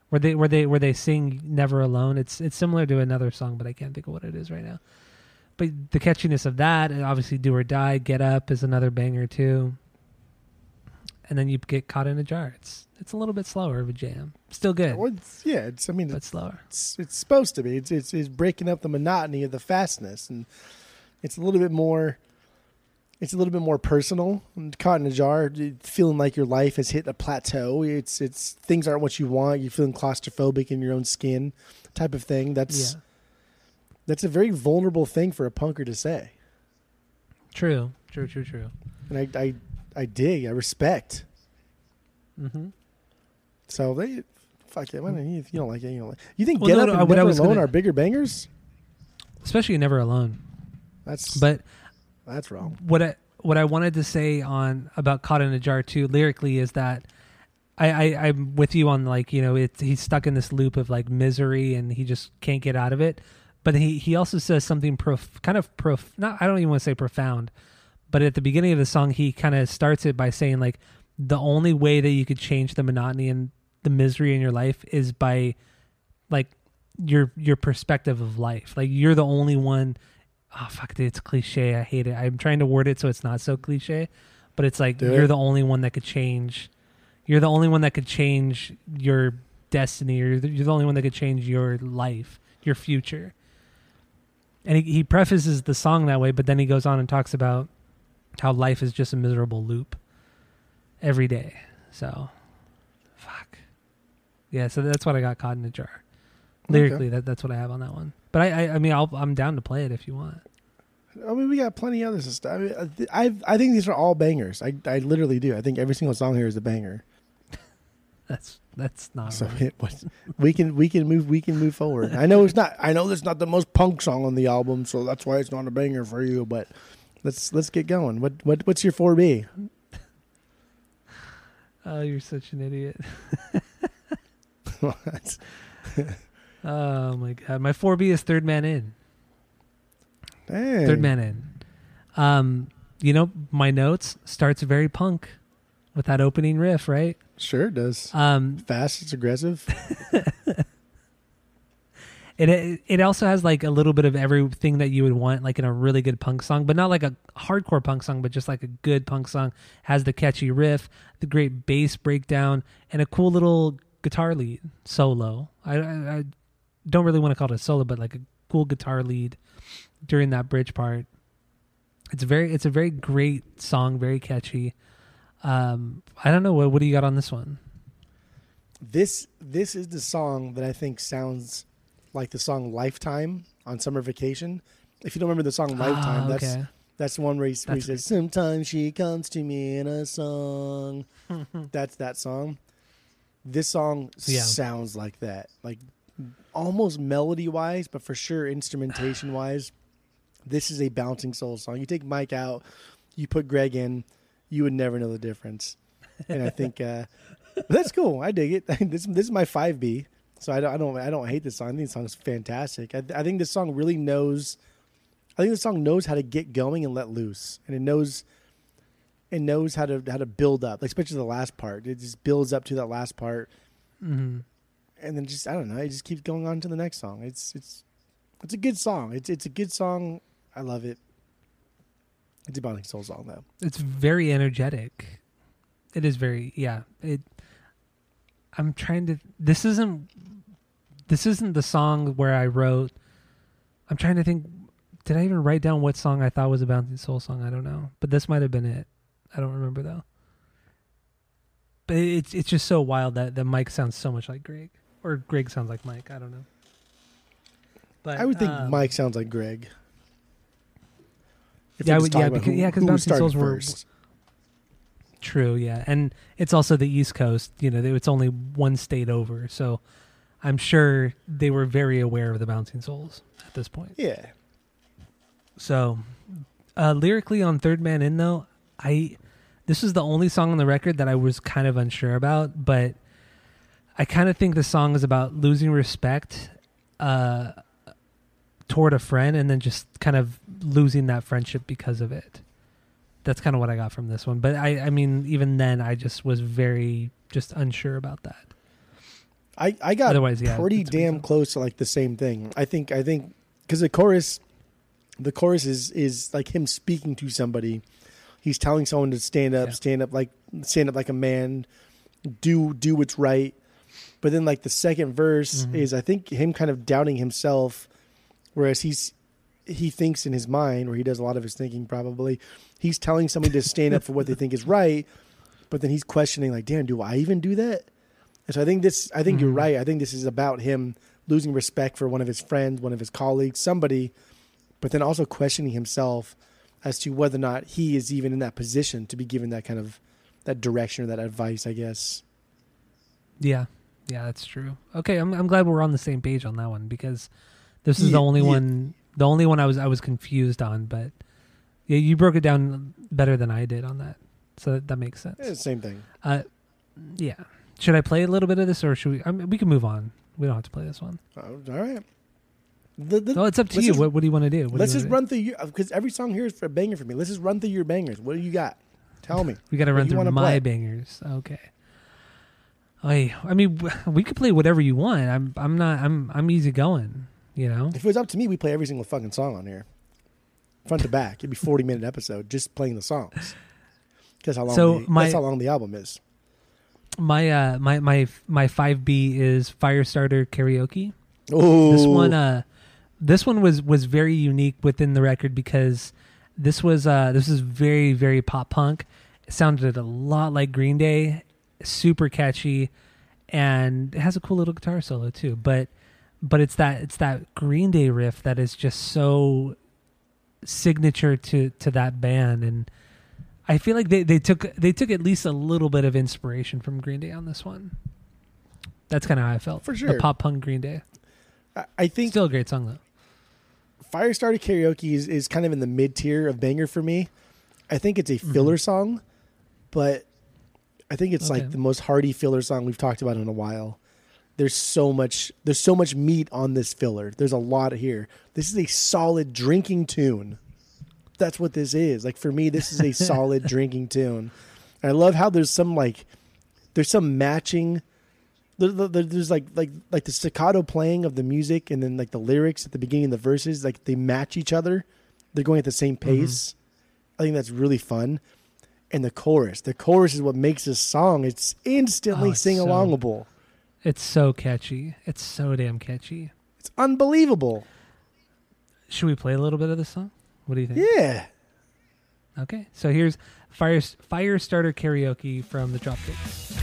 Where they where they where they sing never alone. It's it's similar to another song but i can't think of what it is right now. But the catchiness of that and obviously do or die get up is another banger too. And then you get caught in a jar. It's it's a little bit slower of a jam. Still good. Well, it's, yeah, it's. I mean, but it's, slower. it's it's supposed to be. It's, it's it's breaking up the monotony of the fastness, and it's a little bit more. It's a little bit more personal. Caught in a jar, feeling like your life has hit a plateau. It's it's things aren't what you want. You're feeling claustrophobic in your own skin, type of thing. That's yeah that's a very vulnerable thing for a punker to say, true true true true and I I, I dig. I respect. mm-hmm. So they fuck it. Why don't you, if you don't like it, you don't like. You think Well, Get no, Up no, and what I Never was Alone gonna- are bigger bangers? especially never alone That's but that's wrong. what I what I wanted to say on about "Caught in a Jar" too lyrically is that I, I I'm with you on like you know it's he's stuck in this loop of like misery and he just can't get out of it. But he he also says something prof, kind of prof not I don't even want to say profound, but at the beginning of the song he kind of starts it by saying like the only way that you could change the monotony and the misery in your life is by like your your perspective of life. Like you're the only one oh fuck dude, it's cliche i hate it i'm trying to word it so it's not so cliche but it's like Do you're it. the only one that could change you're the only one that could change your destiny or you're the, only one that could change your life your future and he, he prefaces the song that way but then he goes on and talks about how life is just a miserable loop every day so fuck Yeah, so that's what I got caught in a jar. Lyrically, that that's what I have on that one. But I, I, I mean, I'll, I'm down to play it if you want. I mean, we got plenty of other stuff. I, mean, uh, I, I I think these are all bangers. I, I literally do. I think every single song here is a banger. That's that's not. So right. it was, we can we can move we can move forward. I know it's not. I know it's not the most punk song on the album, so that's why it's not a banger for you. But let's let's get going. What what what's your four B? Oh, you're such an idiot. Oh my god, my four B is Third Man In. Dang. Third Man In. Um, you know, my notes starts very punk with that opening riff, right? Sure it does. Um, Fast. It's aggressive. it, it also has like a little bit of everything that you would want, like in a really good punk song, but not like a hardcore punk song, but just like a good punk song. Has the catchy riff, the great bass breakdown, and a cool little guitar lead solo. I, I, I don't really want to call it a solo, but like a cool guitar lead during that bridge part. It's very, it's a very great song, very catchy. Um, I don't know what what do you got on this one? This this is the song that I think sounds like the song "Lifetime" on Summer Vacation. If you don't remember the song "Lifetime," Ah, that's okay. that's the one where he, where he That's says, "Sometimes she comes to me in a song." that's that song. This song Yeah. sounds like that, like almost melody wise, but for sure instrumentation wise. This is a bouncing soul song. You take Mike out, you put Greg in, you would never know the difference. And I think uh, that's cool. I dig it. this this is my five B. So I don't I don't I don't hate this song. I think the song's fantastic. I, I think this song really knows. I think the song knows how to get going and let loose, and it knows. It knows how to how to build up, like especially the last part. It just builds up to that last part, hmm and then just I don't know. It just keeps going on to the next song. It's it's it's a good song. It's it's a good song. I love it. It's a Bouncing Soul song though. it's very energetic. It is very yeah. It. I'm trying to. This isn't. This isn't the song where I wrote. I'm trying to think. Did I even write down what song I thought was a bouncing soul song? I don't know, but this might have been it. I don't remember though. But it's it's just so wild that that Mike sounds so much like Greg, or Greg sounds like Mike. I don't know. But I would think um, Mike sounds like Greg. If Yeah, I would- yeah, because- who- yeah, 'cause who Bouncing Souls were- first. True, yeah, and it's also the East Coast. You know, it's only one state over, so I'm sure they were very aware of the Bouncing Souls at this point. Yeah. So, uh, lyrically on Third Man In though, I this is the only song on the record that I was kind of unsure about, but I kind of think the song is about losing respect uh, toward a friend and then just kind of losing that friendship because of it. That's kind of what I got from this one. But I, I mean, even then, I just was very just unsure about that. I, I got Otherwise, yeah, pretty it's a good damn close to like the same thing. I think I think because the chorus, the chorus is is like him speaking to somebody. He's telling someone to stand up, Yeah. stand up like stand up like a man, do do what's right. But then like the second verse Mhm. is I think him kind of doubting himself, whereas he's he thinks in his mind, or he does a lot of his thinking probably. He's telling somebody to stand up for what they think is right, but then he's questioning like, damn, do I even do that? And so I think this, I think you're Mhm. right. I think this is about him losing respect for one of his friends, one of his colleagues, somebody, but then also questioning himself as to whether or not he is even in that position to be given that kind of that direction or that advice. I guess. Yeah, yeah, that's true. Okay, I'm I'm glad we're on the same page on that one because this is Yeah, the only yeah. one, the only one I was I was confused on. But yeah, you broke it down better than I did on that, so that, that makes sense. Eh, same thing. Uh, yeah. Should I play a little bit of this, or should we? I mean, we can move on. We don't have to play this one. Oh, all right. The, the, Well, it's up to you. just- what, what do you want to do? What let's you just wanna run through your because every song here is for a banger for me. Let's just run through your bangers. What do you got? Tell me. do? We got to run through my play? bangers. Okay. I I mean, we could play whatever you want. I'm I'm not I'm I'm easy going. You know. If it was up to me, we play every single fucking song on here, front to back. It'd be forty minute episode just playing the songs. Because how long? So the, my- that's how long the album is. My uh my my my five B is Firestarter karaoke. Oh, This one uh this one was was very unique within the record because this was uh this is very very pop punk. It sounded a lot like Green Day, super catchy, and it has a cool little guitar solo too. But but it's that it's that Green Day riff that is just so signature to to that band and I feel like they, they took they took at least a little bit of inspiration from Green Day on this one. That's kind of how I felt. For sure The pop punk Green Day. I, I think Still a great song though. Firestarter Karaoke is, is kind of in the mid tier of banger for me. I think it's a mm-hmm. filler song, but I think it's Okay. like the most hearty filler song we've talked about in a while. There's so much there's so much meat on this filler. There's a lot here. This is a solid drinking tune. That's what this is. Like for me, this is a solid drinking tune. And I love how there's some like there's some matching there- there- there- there's like like like the staccato playing of the music and then like the lyrics at the beginning of the verses like they match each other they're going at the same Mm-hmm. pace i think that's really fun and the chorus the chorus is what makes this song it's instantly Oh, it's sing so- alongable It's so catchy. It's so damn catchy. it's unbelievable Should we play a little bit of this song? What do you think? yeah Okay, so here's Fire Firestarter Karaoke from the Dropkicks.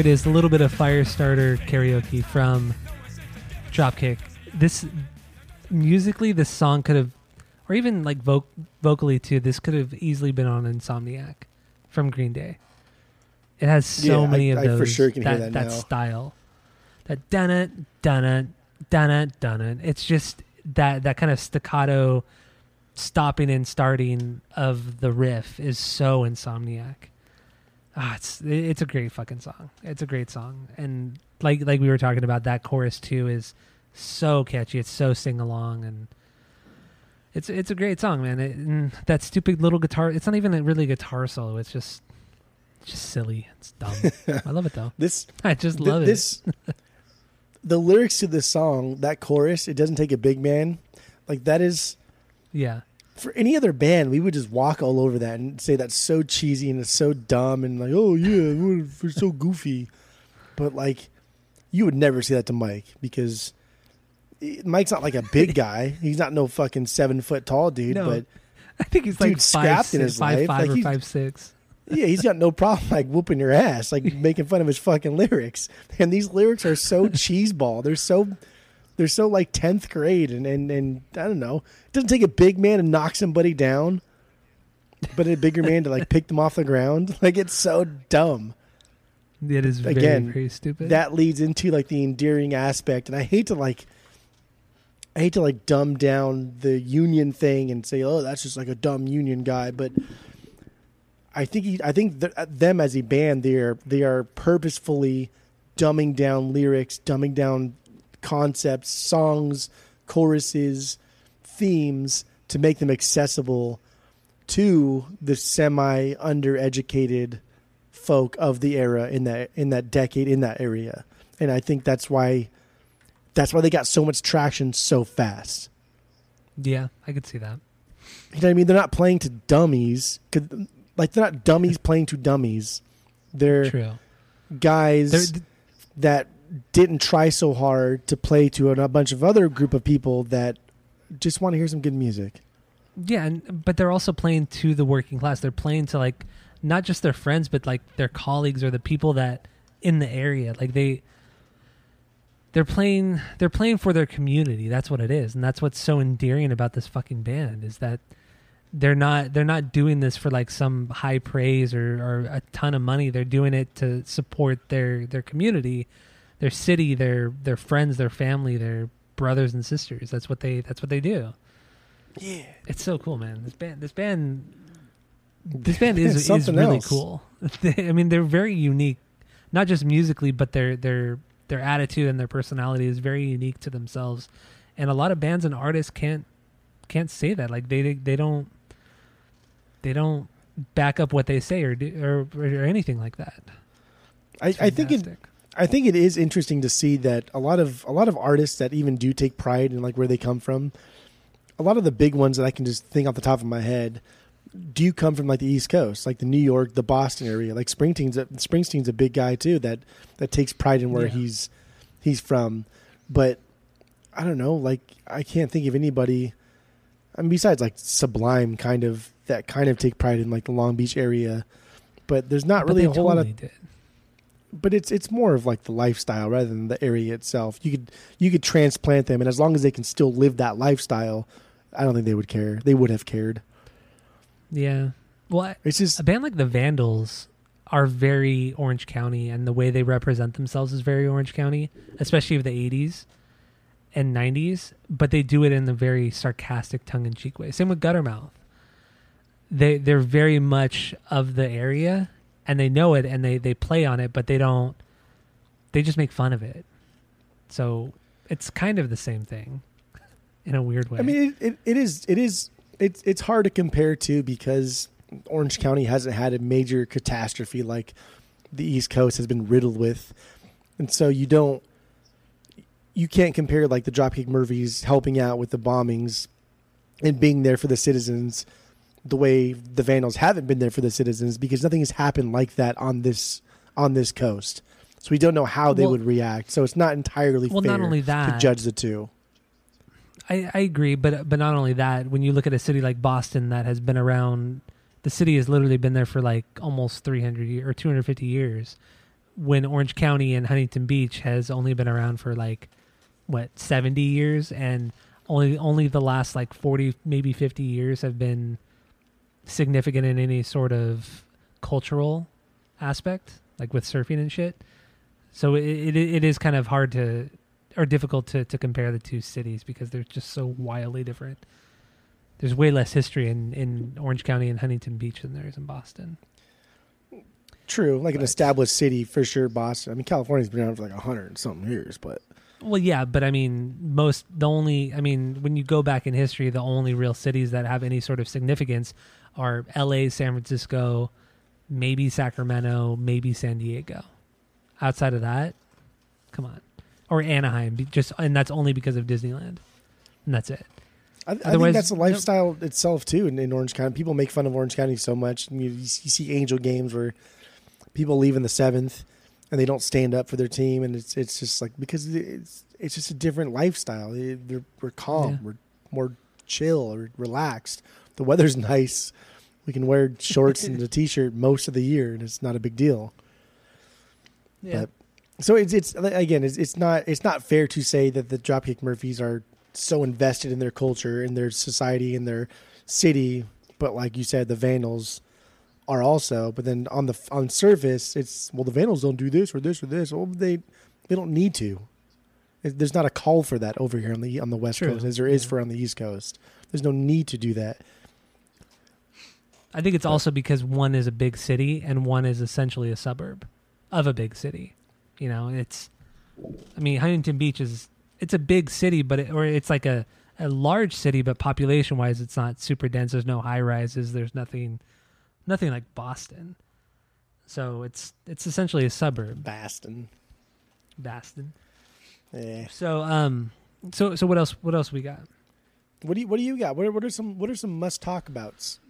It is, a little bit of Firestarter Karaoke from Dropkick. This musically, this song could have, or even like voc- vocally too, this could have easily been on Insomniac from Green Day. It has so Yeah, many I- of I for those. sure can hear that, that now. style, that dun it, dun it, dun it, dun it. It's just that that kind of staccato, stopping and starting of the riff is so Insomniac. Ah, it's it's a great fucking song. It's a great song, and like like we were talking about, that chorus too is so catchy. It's so sing along, and it's it's a great song, man. It, that stupid little guitar. It's not even a really guitar solo. It's just it's just silly. It's dumb. I love it though. this I just th- love it. this the lyrics to this song that chorus it doesn't take a big man like that is Yeah, for any other band, we would just walk all over that and say that's so cheesy and it's so dumb and like, oh yeah, we're, we're so goofy. But like, you would never say that to Mike because Mike's not like a big guy. He's not no fucking seven foot tall dude. No. But I think he's Dude like five, scrapped in six, his five, life. five Like, or five six. yeah, he's got no problem like whooping your ass, like making fun of his fucking lyrics. And these lyrics are so cheeseball. They're so they're so like tenth grade and, and and I don't know. It doesn't take a big man to knock somebody down, but a bigger man to like pick them off the ground. Like it's so dumb. It is very Again, very stupid. That leads into like the endearing aspect, and I hate to like. I hate to like dumb down the union thing and say, "Oh, that's just like a dumb union guy," but I think he, I think th- uh, them as a band, they are they are purposefully dumbing down lyrics, dumbing down concepts, songs, choruses, themes to make them accessible to the semi undereducated folk of the era in that in that decade in that area. And I think that's why that's why they got so much traction so fast. yeah, I could see that. You know what I mean? They're not playing to dummies. 'Cause, like they're not dummies playing to dummies. They're True. guys They're- that didn't try so hard to play to a bunch of other group of people that just want to hear some good music. Yeah, and, but they're also playing to the working class. They're playing to like not just their friends, but like their colleagues or the people that in the area. Like they they're playing they're playing for their community. That's what it is. And that's what's so endearing about this fucking band is that they're not they're not doing this for like some high praise or, or a ton of money. They're doing it to support their their community, their city, their their friends, their family, their brothers and sisters. That's what they that's what they do. Yeah. It's so cool, man. This band, this band, this band is is really else. cool. I mean, they're very unique, not just musically, but their their their attitude and their personality is very unique to themselves. And a lot of bands and artists can't can't say that. Like they they don't they don't back up what they say or do, or, or anything like that. I, It's I think it. I think it is interesting to see that a lot of a lot of artists that even do take pride in like where they come from. A lot of the big ones that I can just think off the top of my head do come from like the East Coast, like the New York, the Boston area. Like Springsteen's a, Springsteen's a big guy too that that takes pride in where Yeah. he's he's from. But I don't know, like I can't think of anybody I mean besides like Sublime kind of that kind of take pride in like the Long Beach area. But there's not But really a whole lot of did. But it's it's more of like the lifestyle rather than the area itself. You could you could transplant them, and as long as they can still live that lifestyle, I don't think they would care. They would have cared. Yeah. Well, It's just a band like the Vandals are very Orange County, and the way they represent themselves is very Orange County, especially of the '80s and '90s. But they do it in a very sarcastic, tongue-in-cheek way. Same with Guttermouth. They they're very much of the area, and they know it, and they they play on it, but they don't. They just make fun of it. So it's kind of the same thing, in a weird way. I mean, it, it, it is it is it's it's hard to compare to because Orange County hasn't had a major catastrophe like the East Coast has been riddled with, and so you don't you can't compare like the Dropkick Murphys helping out with the bombings and being there for the citizens the way the Vandals haven't been there for the citizens because nothing has happened like that on this on this coast. So we don't know how they Well- would react. So it's not entirely Well, fair not only that, to judge the two. I, I agree, but but not only that, when you look at a city like Boston that has been around, the city has literally been there for like almost 300 years or 250 years. When Orange County and Huntington Beach has only been around for like what 70 years, and only only the last like 40 maybe 50 years have been significant in any sort of cultural aspect, like with surfing and shit. So it, it it is kind of hard to or difficult to, to compare the two cities because they're just so wildly different. There's way less history in, in Orange County and Huntington Beach than there is in Boston. True, like an established city for sure. Boston. I mean, California's been around for like a hundred and something years, but Well, yeah, but I mean, most the only I mean, when you go back in history, the only real cities that have any sort of significance are L.A., San Francisco, maybe Sacramento, maybe San Diego. Outside of that, come on, or Anaheim, just and that's only because of Disneyland, and that's it. I, I think that's no- lifestyle itself too. In, in Orange County, people make fun of Orange County so much. You, you see Angel games where people leave in the seventh and they don't stand up for their team, and it's it's just like because it's it's just a different lifestyle. It- they're, we're calm, Yeah. we're more chill, or relaxed. The weather's nice. We can wear shorts and a t-shirt most of the year, and it's not a big deal. Yeah, But so it's it's again it's it's not it's not fair to say that the Dropkick Murphys are so invested in their culture, in their society, in their city, but like you said, the Vandals are also. But then on the on surface, it's well the Vandals don't do this or this or this. Well, they they don't need to. It- There's not a call for that over here on the on the West True. Coast as there is Yeah. for on the East Coast. There's no need to do that. I think it's also because one is a big city and one is essentially a suburb of a big city. You know, it's I mean, Huntington Beach is it's a big city, but it, or it's like a a large city, but population wise, it's not super dense. There's no high rises. There's nothing nothing like Boston. So it's it's essentially a suburb, Boston. Boston. Yeah. So um, so so what else? What else we got? What do you what do you got? What are, what are some what are some must talk abouts?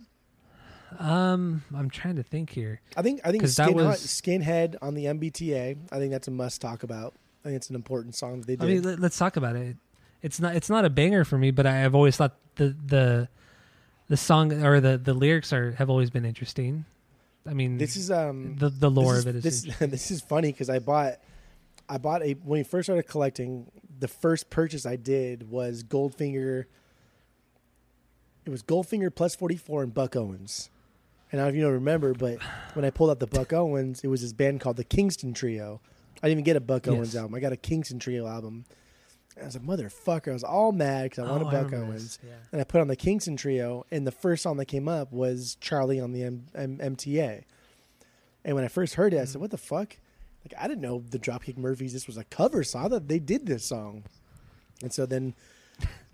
Um, I'm trying to think here. I think I think that Skin, was- Skinhead on the MBTA. I think that's a must talk about. I think it's an important song that they did. I mean, let, let's talk about it. It's not it's not a banger for me, but I, I've always thought the the the song or the the lyrics are have always been interesting. I mean, this is um the the lore this of it is this, this is funny because I bought I bought a when we first started collecting. The first purchase I did was Goldfinger. It was Goldfinger plus forty four and Buck Owens. And I don't know if you remember, but when I pulled out the Buck Owens, it was this band called the Kingston Trio. I didn't even get a Buck Yes. Owens album. I got a Kingston Trio album. And I was a motherfucker. I was all mad because I wanted Oh, I Buck Owens. Yeah. And I put on the Kingston Trio, and the first song that came up was Charlie on the M- M- MTA. And when I first heard it, I Mm. said, "What the fuck?" Like I didn't know the Dropkick Murphys. This was a cover song. I thought they did this song. And so then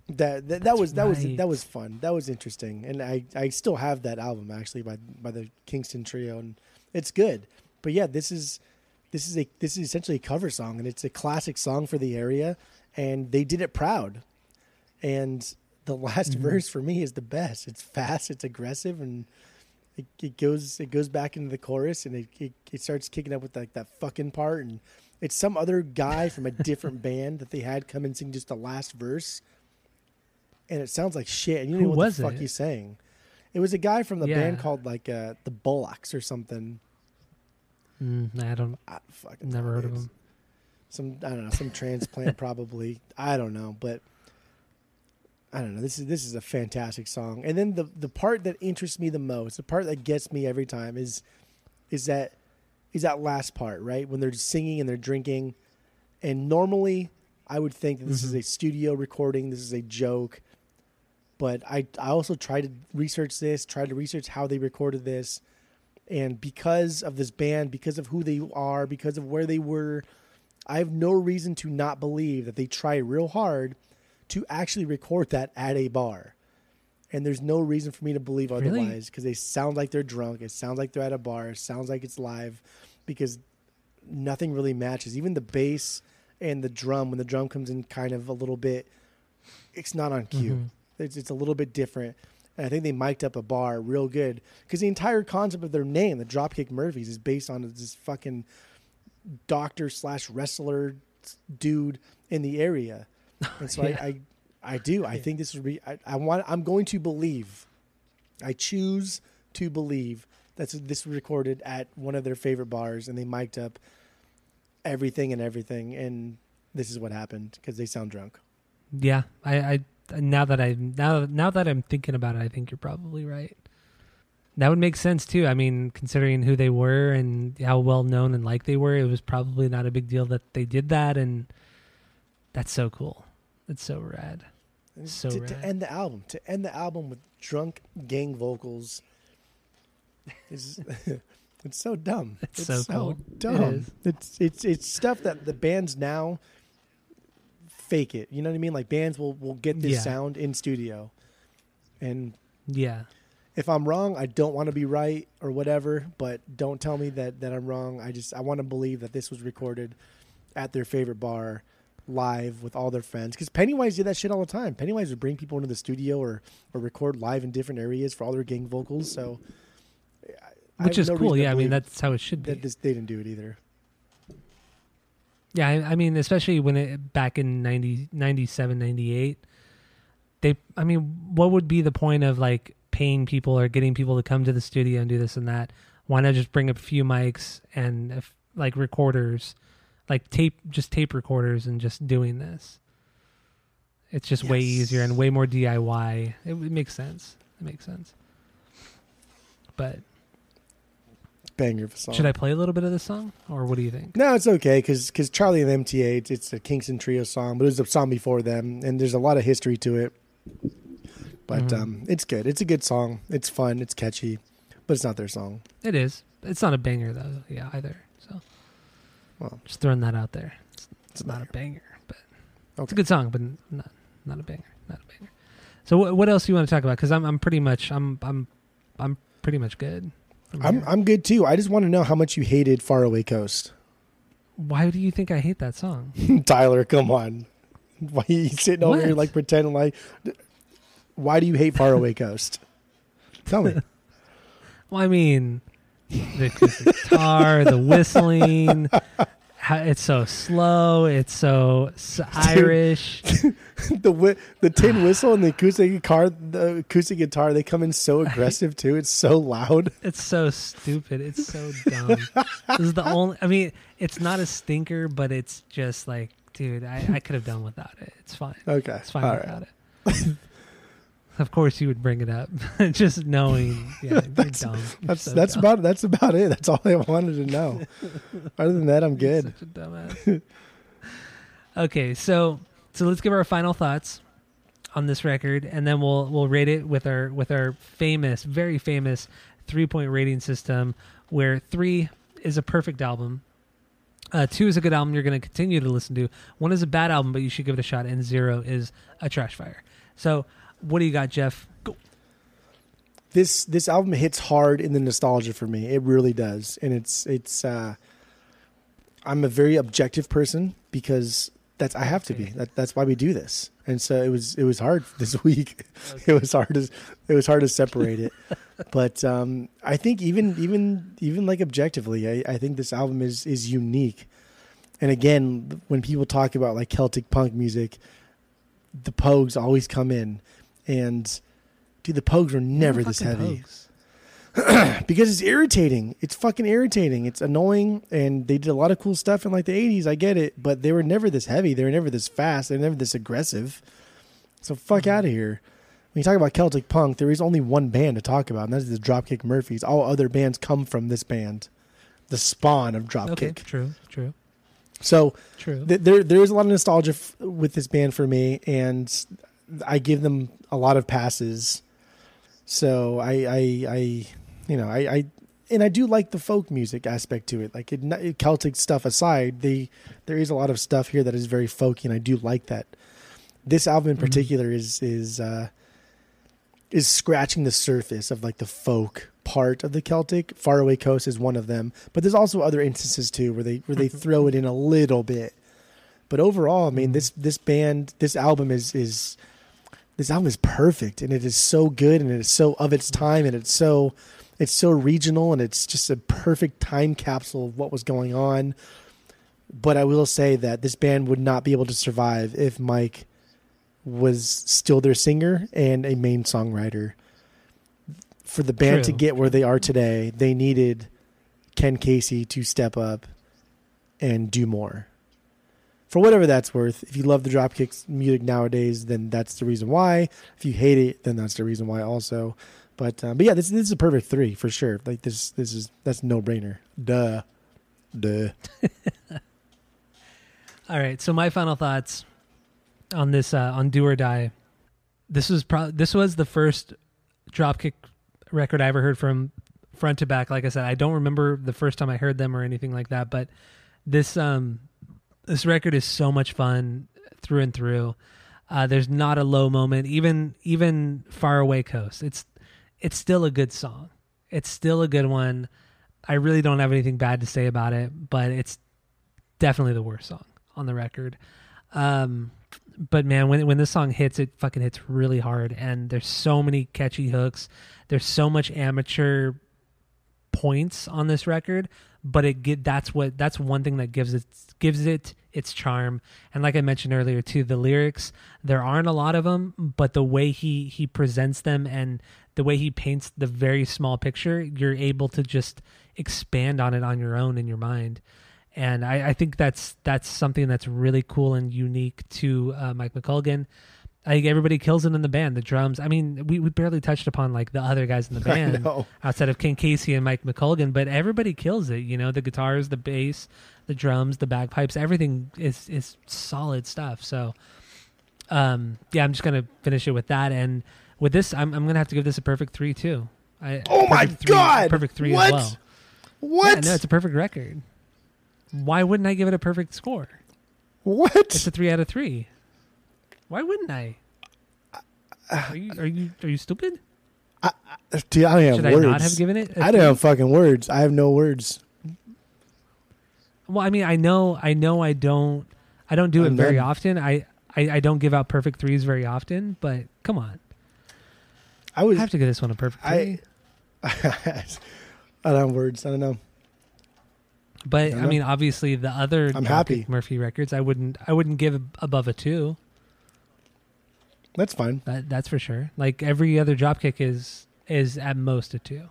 that that, that was that was that was fun. That was interesting. And I I still have that album actually by by the Kingston Trio, and it's good. But yeah, this is this is a this is essentially a cover song, and it's a classic song for the area, and they did it proud. And the last Mm-hmm. verse for me is the best. It's fast, it's aggressive, and it, it goes it goes back into the chorus, and it, it it starts kicking up with like that fucking part, and it's some other guy from a different band that they had come and sing just the last verse, and it sounds like shit, and you don't know what the fuck it? he's saying. It was a guy from the band called like uh, the Bullocks or something. Mm, I don't. I fucking Never heard of him. Some I don't know, some transplant probably. I don't know, but I don't know. This is this is a fantastic song. And then the the part that interests me the most, the part that gets me every time is is that is that last part, right? When they're singing and they're drinking. And normally I would think that this is Mhm. a studio recording, this is a joke. But I I also tried to research this, tried to research how they recorded this. And because of this band, because of who they are, because of where they were, I have no reason to not believe that they try real hard to actually record that at a bar. And there's no reason for me to believe Really? otherwise because they sound like they're drunk. It sounds like they're at a bar. It sounds like it's live because nothing really matches. Even the bass and the drum, when the drum comes in kind of a little bit, it's not on cue. Mhm. It's, it's a little bit different. And I think they mic'd up a bar real good because the entire concept of their name, the Dropkick Murphys, is based on this fucking doctor slash wrestler dude in the area. And so Yeah. I, I, I do. I think this would be. I, I want. I'm going to believe. I choose to believe that this was recorded at one of their favorite bars, and they mic'd up everything and everything, and this is what happened because they sound drunk. Yeah, I, I now that I now now that I'm thinking about it, I think you're probably right. That would make sense too. I mean, considering who they were and how well known and like they were, it was probably not a big deal that they did that, and that's so cool. It's so rad. So to, to end the album, to end the album with drunk gang vocals, is it's so dumb. It's It's, so so, cool. Dumb. is. It's it's it's stuff that the bands now fake it. You know what I mean? Like bands will will get this Yeah. sound in studio, and Yeah, if I'm wrong, I don't want to be right or whatever. But don't tell me that that I'm wrong. I just I want to believe that this was recorded at their favorite bar live with all their friends because Pennywise did that shit all the time. Pennywise would bring people into the studio or or record live in different areas for all their gang vocals. So, which is no cool. Yeah, I mean that's how it should be. that this, they didn't do it either. Yeah, I, I mean, especially when it back in 90, 97, 98, they, I mean, what would be the point of like paying people or getting people to come to the studio and do this and that? Why not just bring a few mics and like recorders, like tape, just tape recorders and just doing this? It's just way easier and way more DIY. It, it makes sense. It makes sense. But Banger of a song. should I play a little bit of this song or what do you think? No, it's okay because because Charlie and the MTA, it's, it's a Kingston Trio song, but it was a song before them, and there's a lot of history to it. But Mhm. um, it's good. It's a good song. It's fun. It's catchy, but it's not their song. It is. It's not a banger though. Yeah, either. So, Well, just throwing that out there. it's It's not a banger. but it's a good song, but not not a banger. Not a banger. So, what what else do you want to talk about? Because I'm I'm pretty much I'm I'm I'm pretty much good. I'm. I'm good too. I just want to know how much you hated Faraway Coast. Why do you think I hate that song? Tyler, come on. Why are you sitting over here like pretending like? Why do you hate Faraway Coast? Tell me. Well, I mean, the acoustic guitar, the whistling. It's so slow. It's so s- Irish. the the tin whistle and the acoustic guitar, the acoustic guitar, they come in so aggressive too. It's so loud. It's so stupid. It's so dumb. this is the only. I mean, it's not a stinker, but it's just like, dude, I, I could have done without it. It's fine. Okay, It's fine all right. without it. Of course, you would bring it up, just knowing. Yeah, you're That's- dumb. You're That's so that's dumb. about that's about it. That's all I wanted to know. Other than that, I'm You're good. Such a dumbass. okay, so so let's give our final thoughts on this record, and then we'll we'll rate it with our with our famous, very famous three point rating system, where three is a perfect album. Uh, two is a good album you're going to continue to listen to. One is a bad album, but you should give it a shot. And zero is a trash fire. So, what do you got, Jeff? Go. This this album hits hard in the nostalgia for me. It really does, and it's it's. uh I'm a very objective person because that's I have to be. That, that's why we do this. And so it was it was hard this week. It was hard to it was hard to separate it. but um, I think even even even like objectively, I, I think this album is is unique. And again, when people talk about like Celtic punk music, the Pogues always come in, and dude, the Pogues were never this heavy because it's irritating. It's fucking irritating. It's annoying, and they did a lot of cool stuff in like the '80s. I get it, but they were never this heavy. They were never this fast. They were never this aggressive. So fuck Mm-hmm. out of here. When you talk about Celtic punk, there is only one band to talk about, and that's the Dropkick Murphys. All other bands come from this band, the spawn of Dropkick. Okay, true, true, So true. th- there there is a lot of nostalgia f- with this band for me, and I give them a lot of passes. So I I, I you know I, I and I do like the folk music aspect to it. Like it, Celtic stuff aside, they there is a lot of stuff here that is very folky, and I do like that. This album in Mhm. particular is is uh, is scratching the surface of like the folk part of the Celtic. Faraway Coast is one of them, but there's also other instances too where they where they throw it in a little bit. But overall, I mean, Mhm. this this band, this album is is this album is perfect, and it is so good, and it is so of its time, and it's so it's so regional, and it's just a perfect time capsule of what was going on. But I will say that this band would not be able to survive if Mike was still their singer and a main songwriter. For the band to get where they are today, they needed Ken Casey to step up and do more. For whatever that's worth, if you love the Dropkicks music nowadays, then that's the reason why. If you hate it, then that's the reason why also. But uh, but yeah, this this is a perfect three for sure. Like this this is that's no brainer. Duh, duh. All right. So my final thoughts on this uh, on Do or Die. This was pro- this was the first Dropkick record I ever heard from front to back. Like I said, I don't remember the first time I heard them or anything like that. But this um this record is so much fun through and through. Uh, there's not a low moment. Even even Far Away Coast. It's it's still a good song. It's still a good one. I really don't have anything bad to say about it, but it's definitely the worst song on the record. Um, but man, when when this song hits, it fucking hits really hard, and there's so many catchy hooks. There's so much amateur points on this record, but it get that's what that's one thing that gives it gives it its charm. And like I mentioned earlier too, the lyrics there aren't a lot of them, but the way he he presents them and the way he paints the very small picture, you're able to just expand on it on your own in your mind and I, I think that's that's something that's really cool and unique to uh, Mike McColgan. I think everybody kills it in the band. The drums. I mean, we, we barely touched upon like the other guys in the band outside of Ken Casey and Mike McColgan, but everybody kills it. You know, the guitars, the bass, the drums, the bagpipes, everything is is solid stuff. So, um, yeah, I'm just gonna finish it with that, and with this, I'm I'm gonna have to give this a perfect three too. I, Oh my three- God! Perfect three What? as well. What? Yeah, no, it's a perfect record. Why wouldn't I give it a perfect score? what? It's a three out of three. Why wouldn't I? Are you are you are you stupid? Dude, I don't have Should words. I not have given it? a I don't have fucking words. I have no words. Well, I mean, I know, I know, I don't, I don't do it I'm very often. I, I, I don't give out perfect threes very often. But come on, I would I have to give this one a perfect I three. I don't have words. I don't know. But I I, know. mean, obviously, the other I'm happy. Murphy records, I wouldn't, I wouldn't give above a two. That's fine. That, that's for sure. Like every other Dropkick is is at most a two.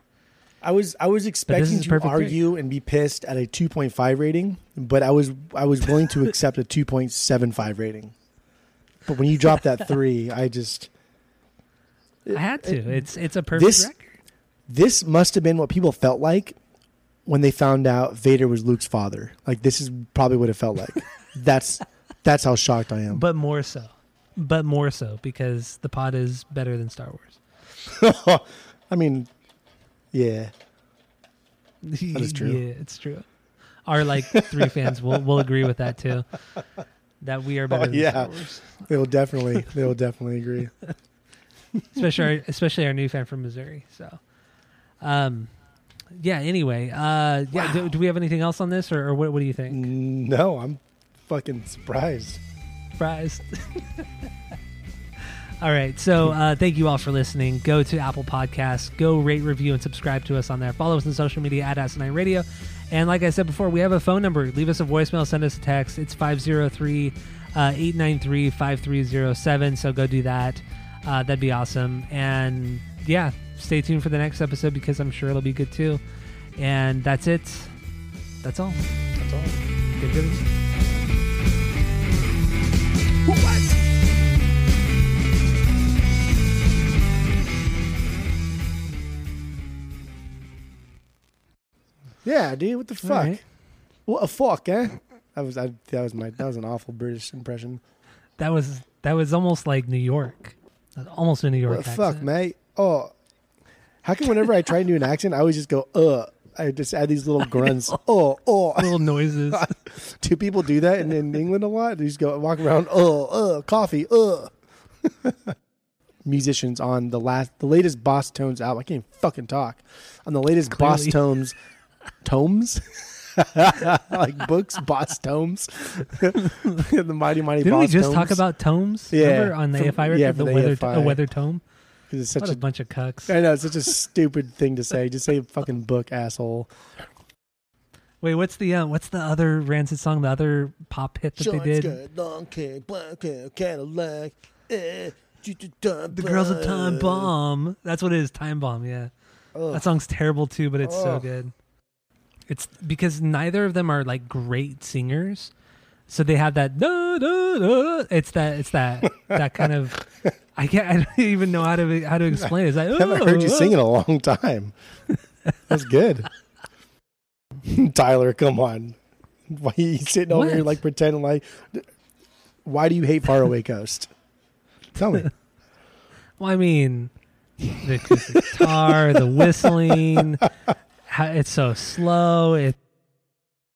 I was I was expecting to argue and be pissed at a 2.5 rating, but I was I was willing to accept a 2.75 rating. But when you drop that three, I just I had to. it- it's it's a perfect this- record. this must have been what people felt like when they found out Vader was Luke's father. Like this is probably what it felt like. that's that's how shocked I am. but more so, but more so because the pod is better than Star Wars. I mean, yeah, That is true. Yeah, it's true. Our like three fans will will agree with that too. That we are better Oh, than yeah. Star Wars, they will definitely they will definitely agree. especially our, especially our new fan from Missouri. So, um, yeah. Anyway, uh, yeah. Do, do we have anything else on this, or, or what? What do you think? No, I'm fucking surprised. Surprised. all right. So uh, thank you all for listening. Go to Apple Podcasts. Go rate, review, and subscribe to us on there. Follow us on social media at Asinine Radio. And like I said before, we have a phone number. Leave us a voicemail. Send us a text. It's 503 893 5307. So go do that. Uh, that'd be awesome. And yeah, stay tuned for the next episode because I'm sure it'll be good too. And that's it. That's all. That's all. Good, good. Yeah, dude. What the fuck? right. What a fuck, eh? That was I, that was my that was an awful British impression. That was that was almost like New York, almost a New York. What the fuck, mate? Oh, how come whenever I try and do an accent, I always just go uh? I just add these little grunts. oh, oh. Little noises. Do people do that in, in England a lot? They just go walk around. Oh, uh, coffee. Uh. Musicians on the last, the latest Bosstones album. I can't even fucking talk. On the latest Bosstones, tomes, like books, Boss Tomes. the mighty mighty. Didn't we Boss just talk about tomes? Yeah, Remember on the from- AFI record, yeah, the, the weather, AFI. a weather tome. 'Cause it's such What a a bunch of cucks. I know it's such a stupid thing to say. Just say fucking book, asshole. Wait, what's the uh, what's the other Rancid song? The other pop hit that they did? long hair, black hair, Cadillac. eh, The girls of Time Bomb. That's what it is. Time Bomb. Yeah, Ugh. that song's terrible too, but it's so good. It's because neither of them are like great singers, so they have that. Da, da, da. It's that. It's that. that kind of. I can't. I don't even know how to how to explain it. It's like, I haven't heard you "Oh, sing in a long time. That's good. Tyler, come on. Why are you sitting over here like pretending like? Why do you hate Faraway Coast? Tell me. Well, I mean, the guitar, the whistling. It's so slow. It